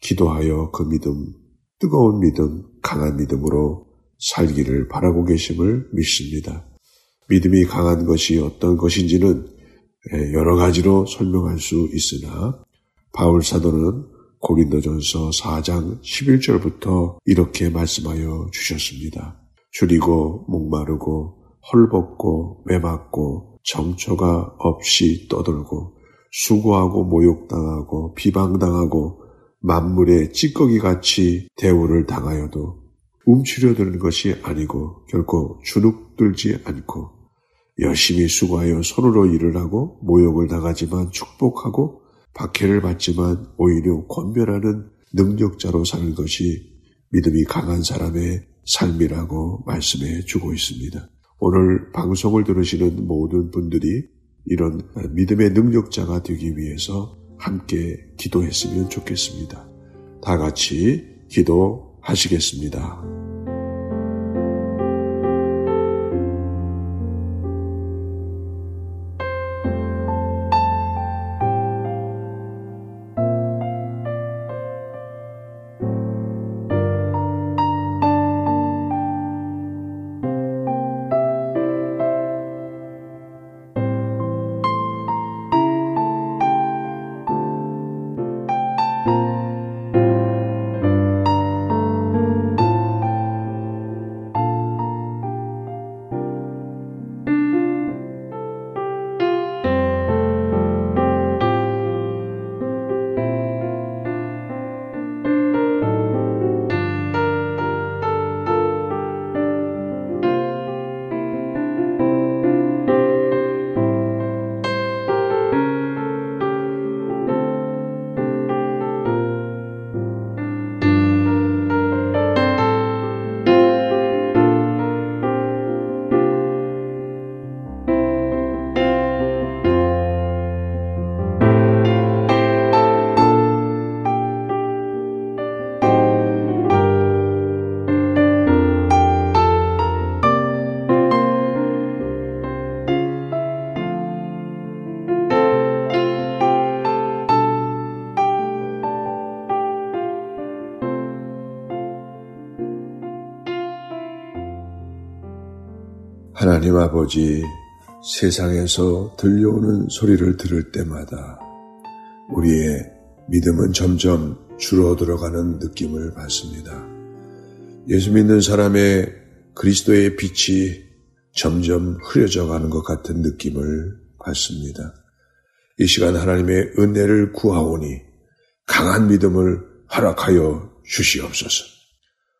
기도하여 그 믿음, 뜨거운 믿음, 강한 믿음으로 살기를 바라고 계심을 믿습니다. 믿음이 강한 것이 어떤 것인지는 여러 가지로 설명할 수 있으나 바울 사도는 고린도전서 4장 11절부터 이렇게 말씀하여 주셨습니다. 줄이고 목마르고 헐벗고 매맞고 정처가 없이 떠돌고 수고하고 모욕당하고 비방당하고 만물의 찌꺼기 같이 대우를 당하여도 움츠려드는 것이 아니고 결코 주눅들지 않고 열심히 수고하여 손으로 일을 하고 모욕을 당하지만 축복하고 박해를 받지만 오히려 권면하는 능력자로 사는 것이 믿음이 강한 사람의 삶이라고 말씀해 주고 있습니다. 오늘 방송을 들으시는 모든 분들이 이런 믿음의 능력자가 되기 위해서 함께 기도했으면 좋겠습니다. 다 같이 기도하시겠습니다. 아버지 세상에서 들려오는 소리를 들을 때마다 우리의 믿음은 점점 줄어들어가는 느낌을 받습니다. 예수 믿는 사람의 그리스도의 빛이 점점 흐려져 가는 것 같은 느낌을 받습니다. 이 시간 하나님의 은혜를 구하오니 강한 믿음을 허락하여 주시옵소서.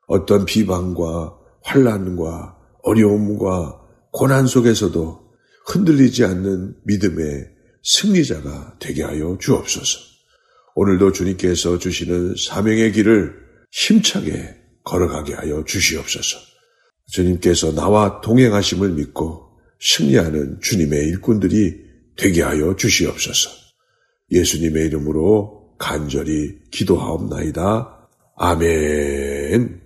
어떤 비방과 환란과 어려움과 고난 속에서도 흔들리지 않는 믿음의 승리자가 되게 하여 주옵소서. 오늘도 주님께서 주시는 사명의 길을 힘차게 걸어가게 하여 주시옵소서. 주님께서 나와 동행하심을 믿고 승리하는 주님의 일꾼들이 되게 하여 주시옵소서. 예수님의 이름으로 간절히 기도하옵나이다. 아멘.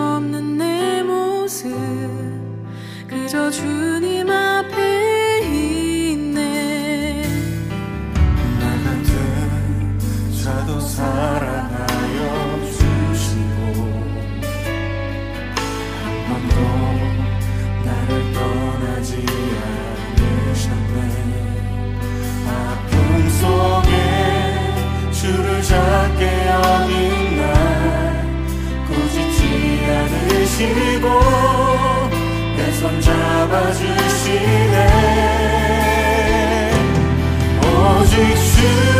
손잡아주시네. 오직 주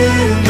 in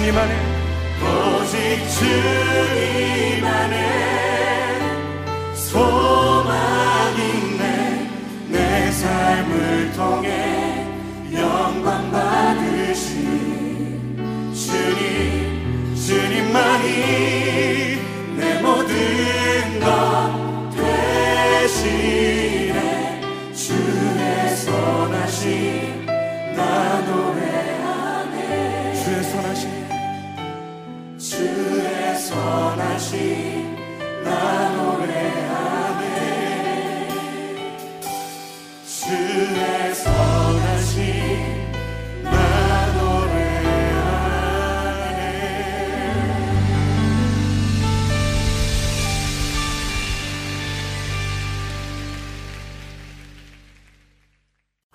주님 안에 오직 주님 안에 소망 있네. 내 삶을 통해 영광 받으신 주님 주님만이 내 모든 것 나 노래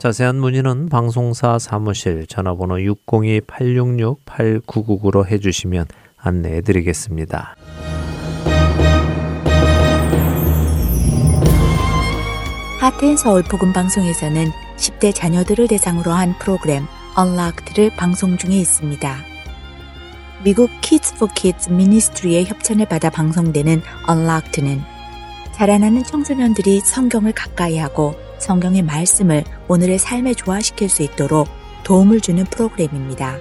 자세한 문의는 방송사 사무실 전화번호 602-866-8999로 해주시면 안내해 드리겠습니다. 하텐 서울 복음 방송에서는 10대 자녀들을 대상으로 한 프로그램 Unlocked를 방송 중에 있습니다. 미국 Kids for Kids 미니스트리의 협찬을 받아 방송되는 Unlocked는 자라나는 청소년들이 성경을 가까이 하고 성경의 말씀을 오늘의 삶에 조화시킬 수 있도록 도움을 주는 프로그램입니다.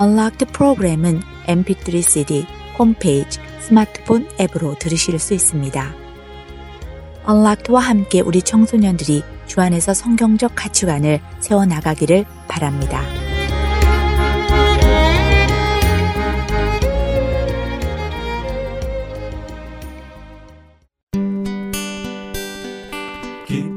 Unlocked 프로그램은 mp3 cd, 홈페이지, 스마트폰 앱으로 들으실 수 있습니다. Unlocked와 함께 우리 청소년들이 주 안에서 성경적 가치관을 세워나가기를 바랍니다.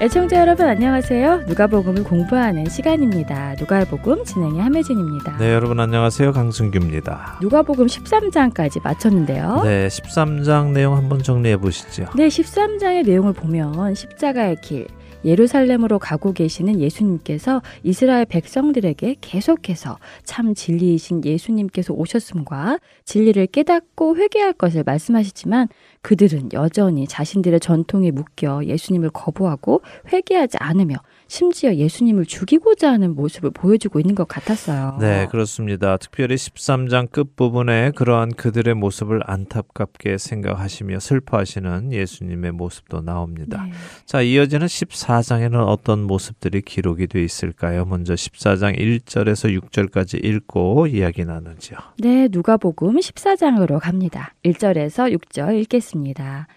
애청자 여러분 안녕하세요. 누가복음을 공부하는 시간입니다. 누가복음 진행의 함혜진입니다. 네, 여러분 안녕하세요. 강승규입니다. 누가복음 13장까지 마쳤는데요. 네, 13장 내용 한번 정리해 보시죠. 네, 13장의 내용을 보면 십자가의 길, 예루살렘으로 가고 계시는 예수님께서 이스라엘 백성들에게 계속해서 참 진리이신 예수님께서 오셨음과 진리를 깨닫고 회개할 것을 말씀하시지만 그들은 여전히 자신들의 전통에 묶여 예수님을 거부하고 회개하지 않으며 심지어 예수님을 죽이고자 하는 모습을 보여주고 있는 것 같았어요. 네, 그렇습니다. 특별히 13장 끝부분에 그러한 그들의 모습을 안타깝게 생각하시며 슬퍼하시는 예수님의 모습도 나옵니다. 네. 자, 이어지는 14장에는 어떤 모습들이 기록이 되어 있을까요? 먼저 14장 1절에서 6절까지 읽고 이야기 나누죠. 네, 누가복음 14장으로 갑니다. 1절에서 6절 읽겠습니다.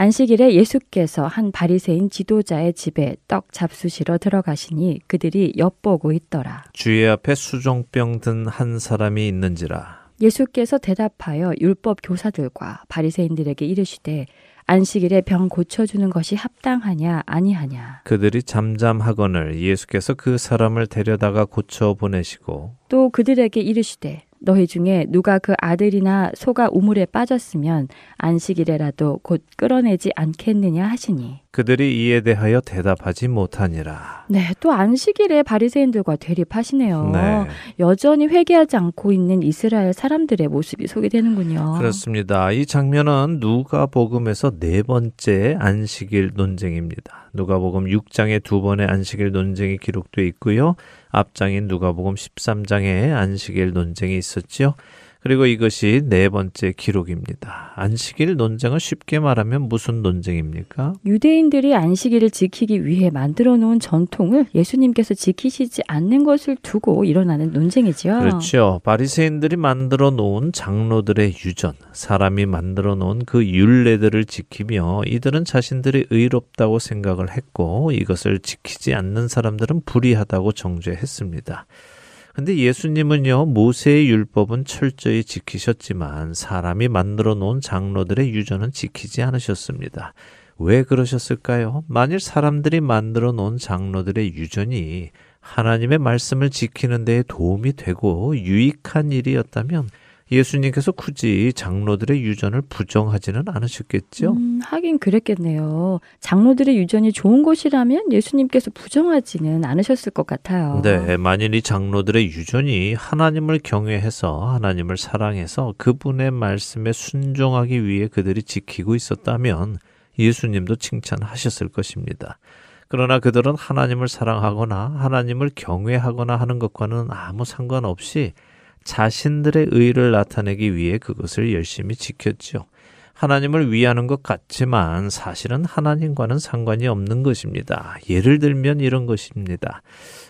안식일에 예수께서 한 바리새인 지도자의 집에 떡 잡수시러 들어가시니 그들이 엿보고 있더라. 주의 앞에 수종병 든 한 사람이 있는지라. 예수께서 대답하여 율법 교사들과 바리새인들에게 이르시되 안식일에 병 고쳐주는 것이 합당하냐 아니하냐. 그들이 잠잠하거늘 예수께서 그 사람을 데려다가 고쳐 보내시고 또 그들에게 이르시되 너희 중에 누가 그 아들이나 소가 우물에 빠졌으면 안식일에라도 곧 끌어내지 않겠느냐 하시니 그들이 이에 대하여 대답하지 못하니라. 네, 또 안식일에 바리새인들과 대립하시네요. 네. 여전히 회개하지 않고 있는 이스라엘 사람들의 모습이 소개되는군요. 그렇습니다. 이 장면은 누가복음에서 네 번째 안식일 논쟁입니다. 누가복음 6장에 두 번의 안식일 논쟁이 기록되어 있고요. 앞장인 누가복음 13장에 안식일 논쟁이 있었지요. 그리고 이것이 네 번째 기록입니다. 안식일 논쟁은 쉽게 말하면 무슨 논쟁입니까? 유대인들이 안식일을 지키기 위해 만들어 놓은 전통을 예수님께서 지키시지 않는 것을 두고 일어나는 논쟁이지요. 그렇죠. 바리새인들이 만들어 놓은 장로들의 유전, 사람이 만들어 놓은 그 율례들을 지키며 이들은 자신들이 의롭다고 생각을 했고 이것을 지키지 않는 사람들은 불의하다고 정죄했습니다. 근데 예수님은요, 모세의 율법은 철저히 지키셨지만 사람이 만들어 놓은 장로들의 유전은 지키지 않으셨습니다. 왜 그러셨을까요? 만일 사람들이 만들어 놓은 장로들의 유전이 하나님의 말씀을 지키는 데 도움이 되고 유익한 일이었다면 예수님께서 굳이 장로들의 유전을 부정하지는 않으셨겠죠? 음, 하긴 그랬겠네요. 장로들의 유전이 좋은 것이라면 예수님께서 부정하지는 않으셨을 것 같아요. 네, 만일 이 장로들의 유전이 하나님을 경외해서 하나님을 사랑해서 그분의 말씀에 순종하기 위해 그들이 지키고 있었다면 예수님도 칭찬하셨을 것입니다. 그러나 그들은 하나님을 사랑하거나 하나님을 경외하거나 하는 것과는 아무 상관없이 자신들의 의를 나타내기 위해 그것을 열심히 지켰죠. 하나님을 위하는 것 같지만 사실은 하나님과는 상관이 없는 것입니다. 예를 들면 이런 것입니다.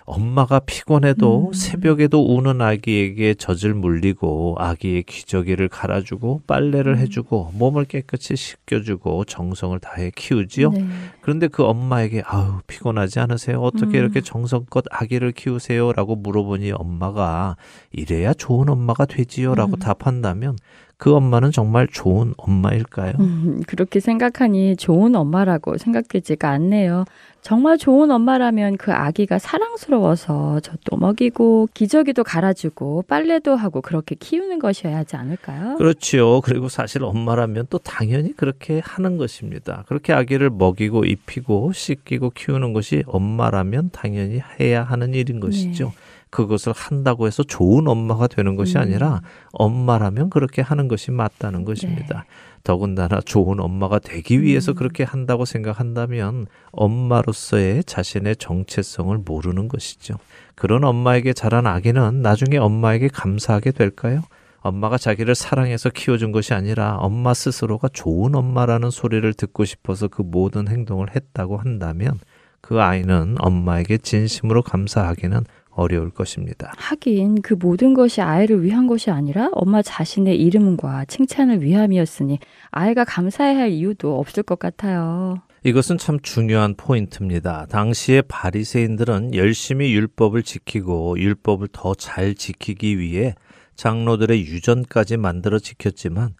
엄마가 피곤해도 음. 새벽에도 우는 아기에게 젖을 물리고 아기의 기저귀를 갈아주고 빨래를 음. 해주고 몸을 깨끗이 씻겨주고 정성을 다해 키우지요. 네. 그런데 그 엄마에게 아우 피곤하지 않으세요? 어떻게 음. 이렇게 정성껏 아기를 키우세요?라고 물어보니 엄마가 이래야 좋은 엄마가 되지요라고 음. 답한다면 그 엄마는 정말 좋은 엄마일까요? 음, 그렇게 생각하니 좋은 엄마라고 생각되지가 않네요. 정말 좋은 엄마라면 그 아기가 사랑스러워서 젖도 먹이고 기저귀도 갈아주고 빨래도 하고 그렇게 키우는 것이어야 하지 않을까요? 그렇지요. 그리고 사실 엄마라면 또 당연히 그렇게 하는 것입니다. 그렇게 아기를 먹이고 입히고 씻기고 키우는 것이 엄마라면 당연히 해야 하는 일인 것이죠. 네. 그것을 한다고 해서 좋은 엄마가 되는 것이 음. 아니라 엄마라면 그렇게 하는 것이 맞다는 것입니다. 네. 더군다나 좋은 엄마가 되기 위해서 음. 그렇게 한다고 생각한다면 엄마로서의 자신의 정체성을 모르는 것이죠. 그런 엄마에게 자란 아기는 나중에 엄마에게 감사하게 될까요? 엄마가 자기를 사랑해서 키워준 것이 아니라 엄마 스스로가 좋은 엄마라는 소리를 듣고 싶어서 그 모든 행동을 했다고 한다면 그 아이는 엄마에게 진심으로 감사하기는 어려울 것입니다. 하긴 그 모든 것이 아이를 위한 것이 아니라 엄마 자신의 이름과 칭찬을 위함이었으니 아이가 감사해야 할 이유도 없을 것 같아요. 이것은 참 중요한 포인트입니다. 당시의 바리새인들은 열심히 율법을 지키고 율법을 더 잘 지키기 위해 장로들의 유전까지 만들어 지켰지만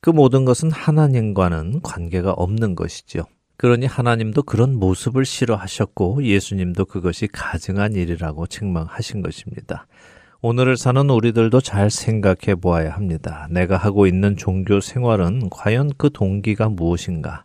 그 모든 것은 하나님과는 관계가 없는 것이지요. 그러니 하나님도 그런 모습을 싫어하셨고 예수님도 그것이 가증한 일이라고 책망하신 것입니다. 오늘을 사는 우리들도 잘 생각해 보아야 합니다. 내가 하고 있는 종교 생활은 과연 그 동기가 무엇인가?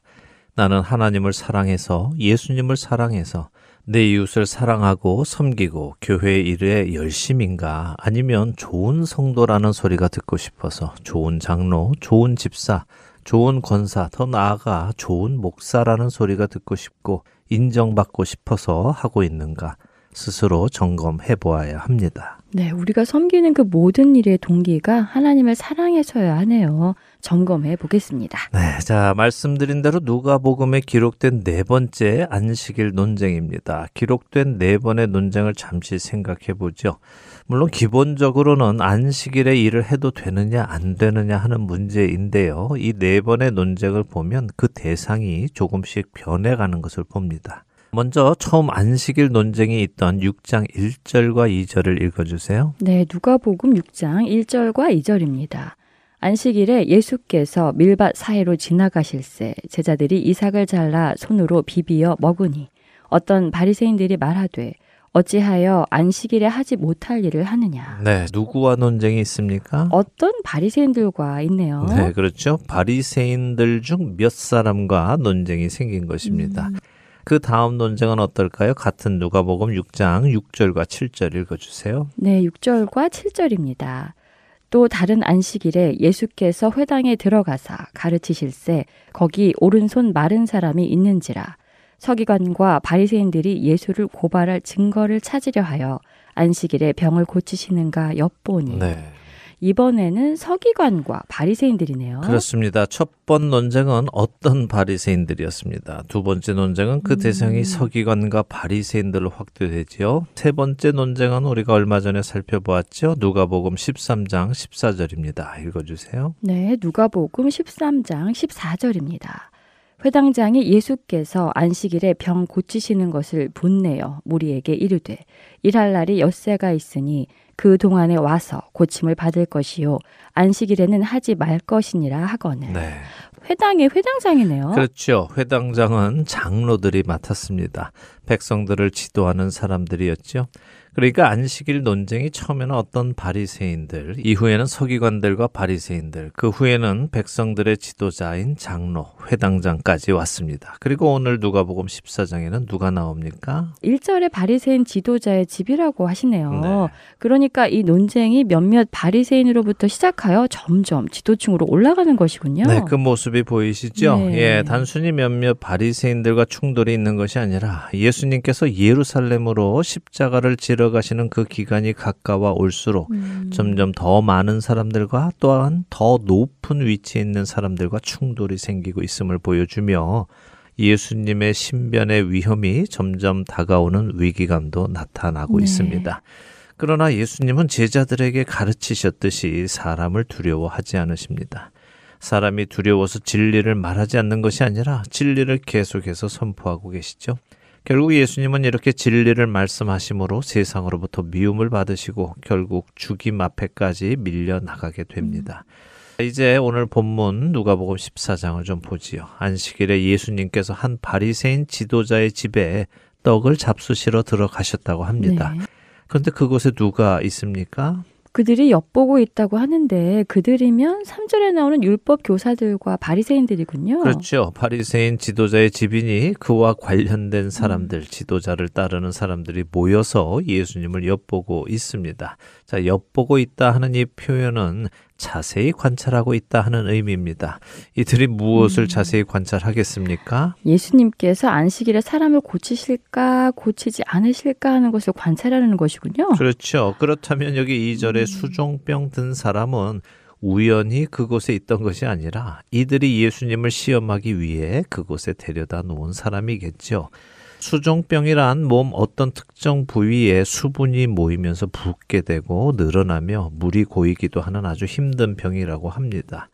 나는 하나님을 사랑해서 예수님을 사랑해서 내 이웃을 사랑하고 섬기고 교회 일에 열심인가? 아니면 좋은 성도라는 소리가 듣고 싶어서 좋은 장로, 좋은 집사, 좋은 권사, 더 나아가 좋은 목사라는 소리가 듣고 싶고 인정받고 싶어서 하고 있는가 스스로 점검해 보아야 합니다. 네, 우리가 섬기는 그 모든 일의 동기가 하나님을 사랑해서야 하네요. 점검해 보겠습니다. 네, 자, 말씀드린 대로 누가복음에 기록된 네 번째 안식일 논쟁입니다. 기록된 네 번의 논쟁을 잠시 생각해 보죠. 물론 기본적으로는 안식일에 일을 해도 되느냐 안 되느냐 하는 문제인데요. 이 네 번의 논쟁을 보면 그 대상이 조금씩 변해가는 것을 봅니다. 먼저 처음 안식일 논쟁이 있던 6장 1절과 2절을 읽어주세요. 네, 누가복음 6장 1절과 2절입니다. 안식일에 예수께서 밀밭 사이로 지나가실새 제자들이 이삭을 잘라 손으로 비비어 먹으니 어떤 바리새인들이 말하되 어찌하여 안식일에 하지 못할 일을 하느냐. 네, 누구와 논쟁이 있습니까? 어떤 바리새인들과 있네요. 네, 그렇죠. 바리새인들 중 몇 사람과 논쟁이 생긴 것입니다. 음. 그 다음 논쟁은 어떨까요? 같은 누가복음 6장 6절과 7절 읽어 주세요. 네, 6절과 7절입니다. 또 다른 안식일에 예수께서 회당에 들어가사 가르치실세 거기 오른손 마른 사람이 있는지라 서기관과 바리새인들이 예수를 고발할 증거를 찾으려 하여 안식일에 병을 고치시는가 엿보니 네. 이번에는 서기관과 바리새인들이네요. 그렇습니다. 첫 번 논쟁은 어떤 바리새인들이었습니다. 두 번째 논쟁은 그 음. 대상이 서기관과 바리새인들로 확대되지요. 세 번째 논쟁은 우리가 얼마 전에 살펴보았죠. 누가복음 13장 14절입니다. 읽어 주세요. 네, 누가복음 13장 14절입니다. 회당장이 예수께서 안식일에 병 고치시는 것을 본내어 무리에게 이르되 일할 날이 엿새가 있으니 그 동안에 와서 고침을 받을 것이요 안식일에는 하지 말 것이니라 하거늘. 네. 회당의 회당장이네요. 그렇죠. 회당장은 장로들이 맡았습니다. 백성들을 지도하는 사람들이었죠. 그러니까 안식일 논쟁이 처음에는 어떤 바리새인들, 이후에는 서기관들과 바리새인들, 그 후에는 백성들의 지도자인 장로, 회당장까지 왔습니다. 그리고 오늘 누가복음 14장에는 누가 나옵니까? 1절에 바리새인 지도자의 집이라고 하시네요. 네. 그러니까 이 논쟁이 몇몇 바리새인으로부터 시작하여 점점 지도층으로 올라가는 것이군요. 네, 그 모습이 보이시죠? 네. 예, 단순히 몇몇 바리새인들과 충돌이 있는 것이 아니라 예수님께서 예루살렘으로 십자가를 지러 들어가시는 그 기간이 가까워 올수록 음. 점점 더 많은 사람들과 또한 더 높은 위치에 있는 사람들과 충돌이 생기고 있음을 보여주며 예수님의 신변의 위험이 점점 다가오는 위기감도 나타나고 네. 있습니다. 그러나 예수님은 제자들에게 가르치셨듯이 사람을 두려워하지 않으십니다. 사람이 두려워서 진리를 말하지 않는 것이 아니라 진리를 계속해서 선포하고 계시죠. 결국 예수님은 이렇게 진리를 말씀하심으로 세상으로부터 미움을 받으시고 결국 죽임 앞에까지 밀려 나가게 됩니다. 이제 오늘 본문 누가복음 14장을 좀 보지요. 안식일에 예수님께서 한 바리새인 지도자의 집에 떡을 잡수시러 들어가셨다고 합니다. 네. 그런데 그곳에 누가 있습니까? 그들이 엿보고 있다고 하는데 그들이면 3절에 나오는 율법 교사들과 바리새인들이군요. 그렇죠. 바리새인 지도자의 집이니 그와 관련된 사람들, 음. 지도자를 따르는 사람들이 모여서 예수님을 엿보고 있습니다. 자, 엿보고 있다 하는 이 표현은 자세히 관찰하고 있다 하는 의미입니다. 이들이 무엇을 음. 자세히 관찰하겠습니까? 예수님께서 안식일에 사람을 고치실까, 고치지 않으실까 하는 것을 관찰하는 것이군요. 그렇죠. 그렇다면 여기 2절에 음. 수종병 든 사람은 우연히 그곳에 있던 것이 아니라 이들이 예수님을 시험하기 위해 그곳에 데려다 놓은 사람이겠죠. 수종병이란 몸 어떤 특정 부위에 수분이 모이면서 붓게 되고 늘어나며 물이 고이기도 하는 아주 힘든 병이라고 합니다.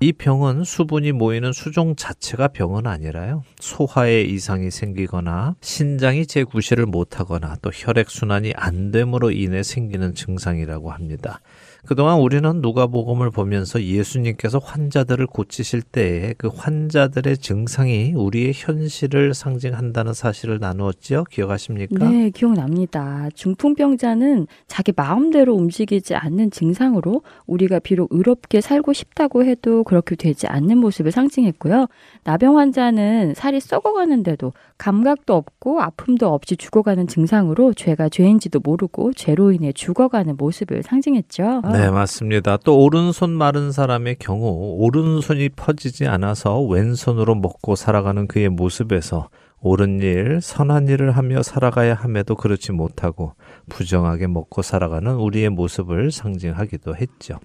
이 병은 수분이 모이는 수종 자체가 병은 아니라요. 소화에 이상이 생기거나 신장이 재구실을 못하거나 또 혈액순환이 안 됨으로 인해 생기는 증상이라고 합니다. 그동안 우리는 누가복음을 보면서 예수님께서 환자들을 고치실 때에 그 환자들의 증상이 우리의 현실을 상징한다는 사실을 나누었죠. 기억하십니까? 네, 기억납니다. 중풍병자는 자기 마음대로 움직이지 않는 증상으로 우리가 비록 의롭게 살고 싶다고 해도 그렇게 되지 않는 모습을 상징했고요. 나병 환자는 살이 썩어가는데도 감각도 없고 아픔도 없이 죽어가는 증상으로 죄가 죄인지도 모르고 죄로 인해 죽어가는 모습을 상징했죠. 네, 맞습니다. 또 오른손 마른 사람의 경우 오른손이 퍼지지 않아서 왼손으로 먹고 살아가는 그의 모습에서 옳은 일, 선한 일을 하며 살아가야 함에도 그렇지 못하고 부정하게 먹고 살아가는 우리의 모습을 상징하기도 했죠.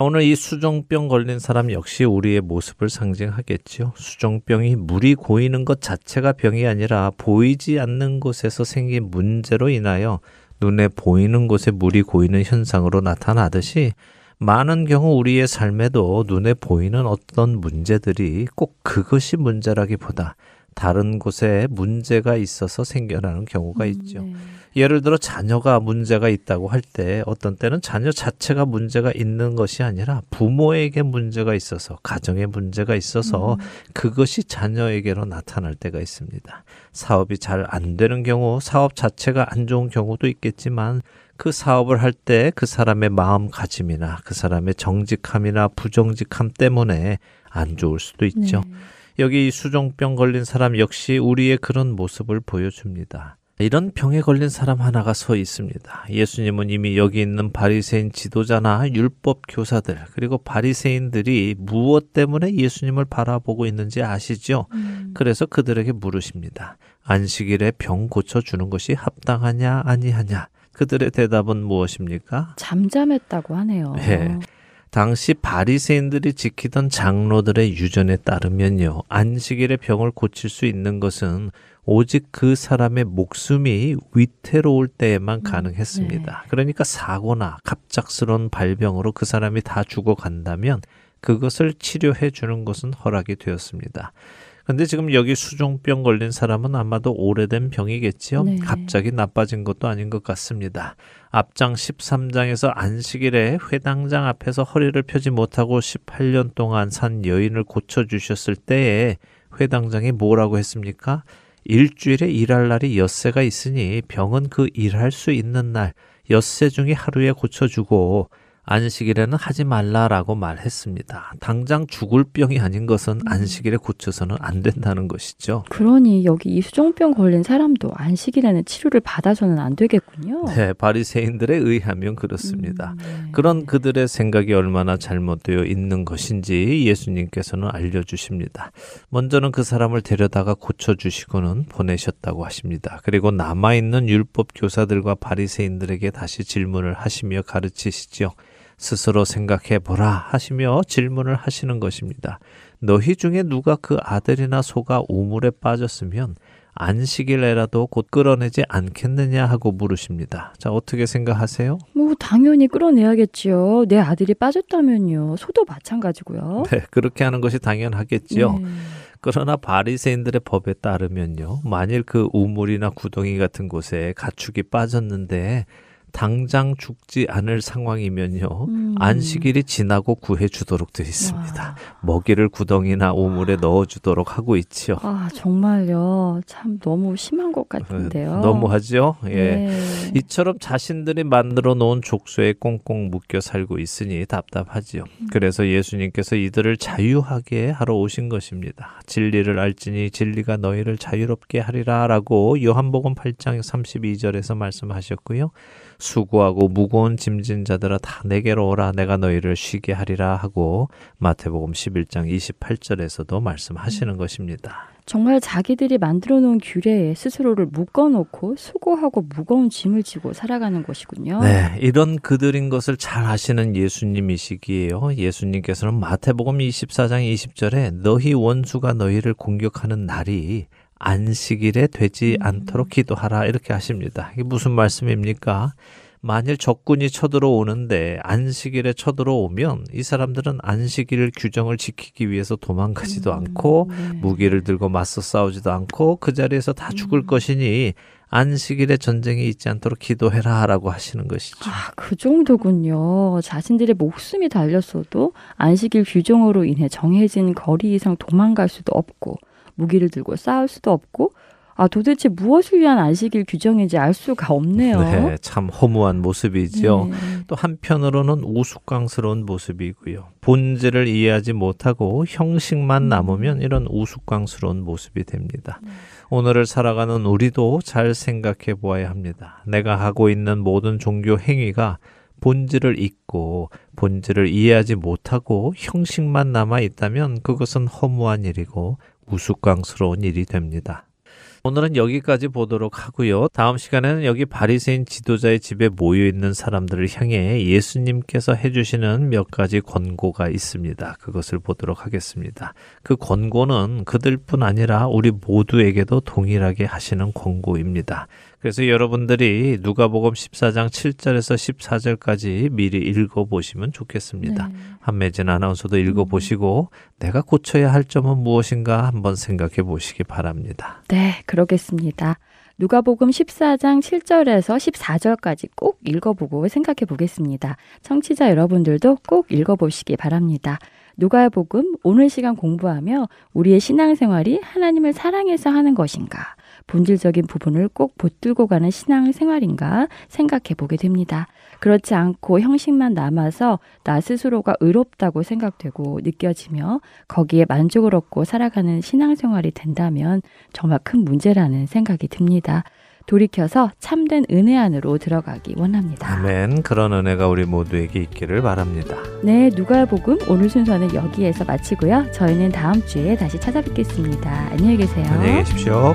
오늘 이 수종병 걸린 사람 역시 우리의 모습을 상징하겠죠. 수종병이 물이 고이는 것 자체가 병이 아니라 보이지 않는 곳에서 생긴 문제로 인하여 눈에 보이는 곳에 물이 고이는 현상으로 나타나듯이 많은 경우 우리의 삶에도 눈에 보이는 어떤 문제들이 꼭 그것이 문제라기보다 다른 곳에 문제가 있어서 생겨나는 경우가 음, 있죠. 네. 예를 들어 자녀가 문제가 있다고 할 때 어떤 때는 자녀 자체가 문제가 있는 것이 아니라 부모에게 문제가 있어서 가정에 문제가 있어서 음. 그것이 자녀에게로 나타날 때가 있습니다. 사업이 잘 안 되는 경우 사업 자체가 안 좋은 경우도 있겠지만 그 사업을 할 때 그 사람의 마음가짐이나 그 사람의 정직함이나 부정직함 때문에 안 좋을 수도 있죠. 네. 여기 수종병 걸린 사람 역시 우리의 그런 모습을 보여줍니다. 이런 병에 걸린 사람 하나가 서 있습니다. 예수님은 이미 여기 있는 바리새인 지도자나 율법 교사들 그리고 바리새인들이 무엇 때문에 예수님을 바라보고 있는지 아시죠? 음. 그래서 그들에게 물으십니다. 안식일에 병 고쳐 주는 것이 합당하냐 아니하냐? 그들의 대답은 무엇입니까? 잠잠했다고 하네요. 네. 당시 바리새인들이 지키던 장로들의 유전에 따르면요. 안식일에 병을 고칠 수 있는 것은 오직 그 사람의 목숨이 위태로울 때에만 음, 가능했습니다. 네. 그러니까 사고나 갑작스러운 발병으로 그 사람이 다 죽어간다면 그것을 치료해 주는 것은 허락이 되었습니다. 근데 지금 여기 수종병 걸린 사람은 아마도 오래된 병이겠지요. 네. 갑자기 나빠진 것도 아닌 것 같습니다. 앞장 13장에서 안식일에 회당장 앞에서 허리를 펴지 못하고 18년 동안 산 여인을 고쳐 주셨을 때에 회당장이 뭐라고 했습니까? 일주일에 일할 날이 엿새가 있으니 병은 그 일할 수 있는 날 엿새 중에 하루에 고쳐주고 안식일에는 하지 말라라고 말했습니다. 당장 죽을 병이 아닌 것은 음. 안식일에 고쳐서는 안 된다는 것이죠. 그러니 여기 이수종병 걸린 사람도 안식일에는 치료를 받아서는 안 되겠군요. 네, 바리새인들에 의하면 그렇습니다. 음, 네. 그런 그들의 생각이 얼마나 잘못되어 있는 것인지 예수님께서는 알려 주십니다. 먼저는 그 사람을 데려다가 고쳐 주시고는 보내셨다고 하십니다. 그리고 남아 있는 율법 교사들과 바리새인들에게 다시 질문을 하시며 가르치시지요. 스스로 생각해 보라 하시며 질문을 하시는 것입니다. 너희 중에 누가 그 아들이나 소가 우물에 빠졌으면 안식일에라도 곧 끌어내지 않겠느냐 하고 물으십니다. 자, 어떻게 생각하세요? 뭐, 당연히 끌어내야겠지요. 내 아들이 빠졌다면요. 소도 마찬가지고요. 네, 그렇게 하는 것이 당연하겠지요. 네. 그러나 바리새인들의 법에 따르면요. 만일 그 우물이나 구덩이 같은 곳에 가축이 빠졌는데 당장 죽지 않을 상황이면요. 음. 안식일이 지나고 구해 주도록 되어 있습니다. 와. 먹이를 구덩이나 우물에 넣어 주도록 하고 있지요. 아, 정말요. 참 너무 심한 것 같은데요. 네, 너무하죠? 예. 네. 이처럼 자신들이 만들어 놓은 족쇄에 꽁꽁 묶여 살고 있으니 답답하지요. 음. 그래서 예수님께서 이들을 자유하게 하러 오신 것입니다. 진리를 알지니 진리가 너희를 자유롭게 하리라라고 요한복음 8장 32절에서 말씀하셨고요. 수고하고 무거운 짐진 자들아 다 내게로 오라 내가 너희를 쉬게 하리라 하고 마태복음 11장 28절에서도 말씀하시는 음. 것입니다. 정말 자기들이 만들어 놓은 규례에 스스로를 묶어 놓고 수고하고 무거운 짐을 지고 살아가는 것이군요. 네, 이런 그들인 것을 잘 아시는 예수님이시기에요. 예수님께서는 마태복음 24장 20절에 너희 원수가 너희를 공격하는 날이 안식일에 되지 음. 않도록 기도하라 이렇게 하십니다. 이게 무슨 말씀입니까? 만일 적군이 쳐들어오는데 안식일에 쳐들어오면 이 사람들은 안식일 규정을 지키기 위해서 도망가지도 음, 않고 네. 무기를 들고 맞서 싸우지도 않고 그 자리에서 다 죽을 음. 것이니 안식일에 전쟁이 있지 않도록 기도해라라고 하시는 것이죠. 아, 그 정도군요. 자신들의 목숨이 달렸어도 안식일 규정으로 인해 정해진 거리 이상 도망갈 수도 없고 무기를 들고 싸울 수도 없고 아 도대체 무엇을 위한 안식일 규정인지 알 수가 없네요. 네, 참 허무한 모습이죠. 네. 또 한편으로는 우스꽝스러운 모습이고요. 본질을 이해하지 못하고 형식만 음. 남으면 이런 우스꽝스러운 모습이 됩니다. 네. 오늘을 살아가는 우리도 잘 생각해 보아야 합니다. 내가 하고 있는 모든 종교 행위가 본질을 잊고 본질을 이해하지 못하고 형식만 남아 있다면 그것은 허무한 일이고 우스꽝스러운 일이 됩니다. 오늘은 여기까지 보도록 하고요. 다음 시간에는 여기 바리새인 지도자의 집에 모여 있는 사람들을 향해 예수님께서 해 주시는 몇 가지 권고가 있습니다. 그것을 보도록 하겠습니다. 그 권고는 그들뿐 아니라 우리 모두에게도 동일하게 하시는 권고입니다. 그래서 여러분들이 누가복음 14장 7절에서 14절까지 미리 읽어 보시면 좋겠습니다. 네. 한매진 아나운서도 읽어 보시고 음. 내가 고쳐야 할 점은 무엇인가 한번 생각해 보시기 바랍니다. 네, 그러겠습니다. 누가복음 14장 7절에서 14절까지 꼭 읽어보고 생각해 보겠습니다. 청취자 여러분들도 꼭 읽어보시기 바랍니다. 누가복음 오늘 시간 공부하며 우리의 신앙생활이 하나님을 사랑해서 하는 것인가? 본질적인 부분을 꼭 붙들고 가는 신앙 생활인가 생각해 보게 됩니다. 그렇지 않고 형식만 남아서 나 스스로가 의롭다고 생각되고 느껴지며 거기에 만족을 얻고 살아가는 신앙 생활이 된다면 정말 큰 문제라는 생각이 듭니다. 돌이켜서 참된 은혜 안으로 들어가기 원합니다. 아멘. 그런 은혜가 우리 모두에게 있기를 바랍니다. 네, 누가복음 오늘 순서는 여기에서 마치고요. 저희는 다음 주에 다시 찾아뵙겠습니다. 안녕히 계세요. 안녕히 계십시오.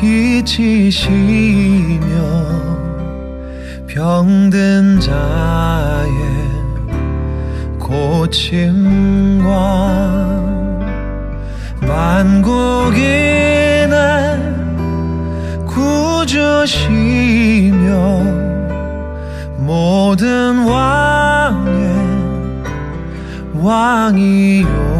빛이시며 병든 자의 고침과 만국인의 구주시며 모든 왕의 왕이요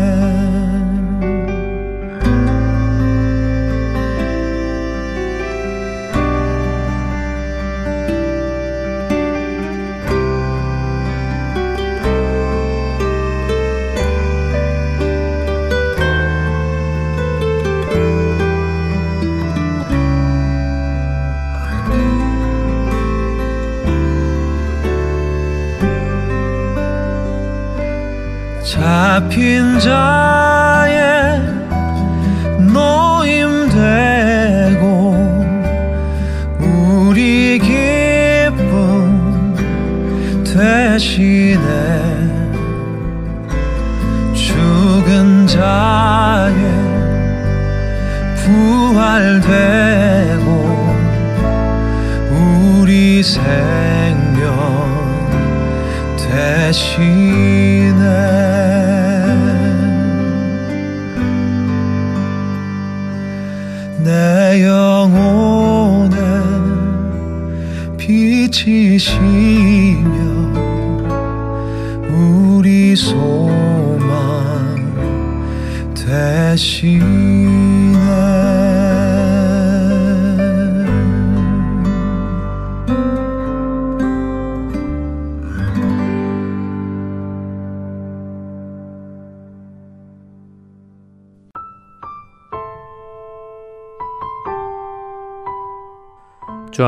잡힌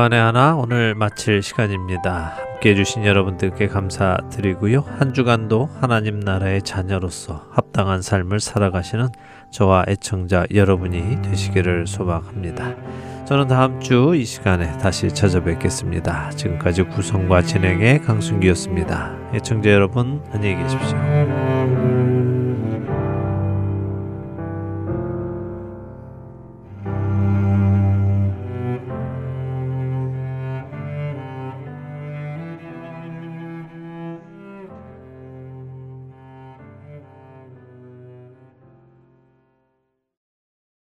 주안의 하나 오늘 마칠 시간입니다. 함께 해주신 여러분들께 감사드리고요. 한 주간도 하나님 나라의 자녀로서 합당한 삶을 살아가시는 저와 애청자 여러분이 되시기를 소망합니다. 저는 다음 주 이 시간에 다시 찾아뵙겠습니다. 지금까지 구성과 진행의 강순기였습니다. 애청자 여러분 안녕히 계십시오.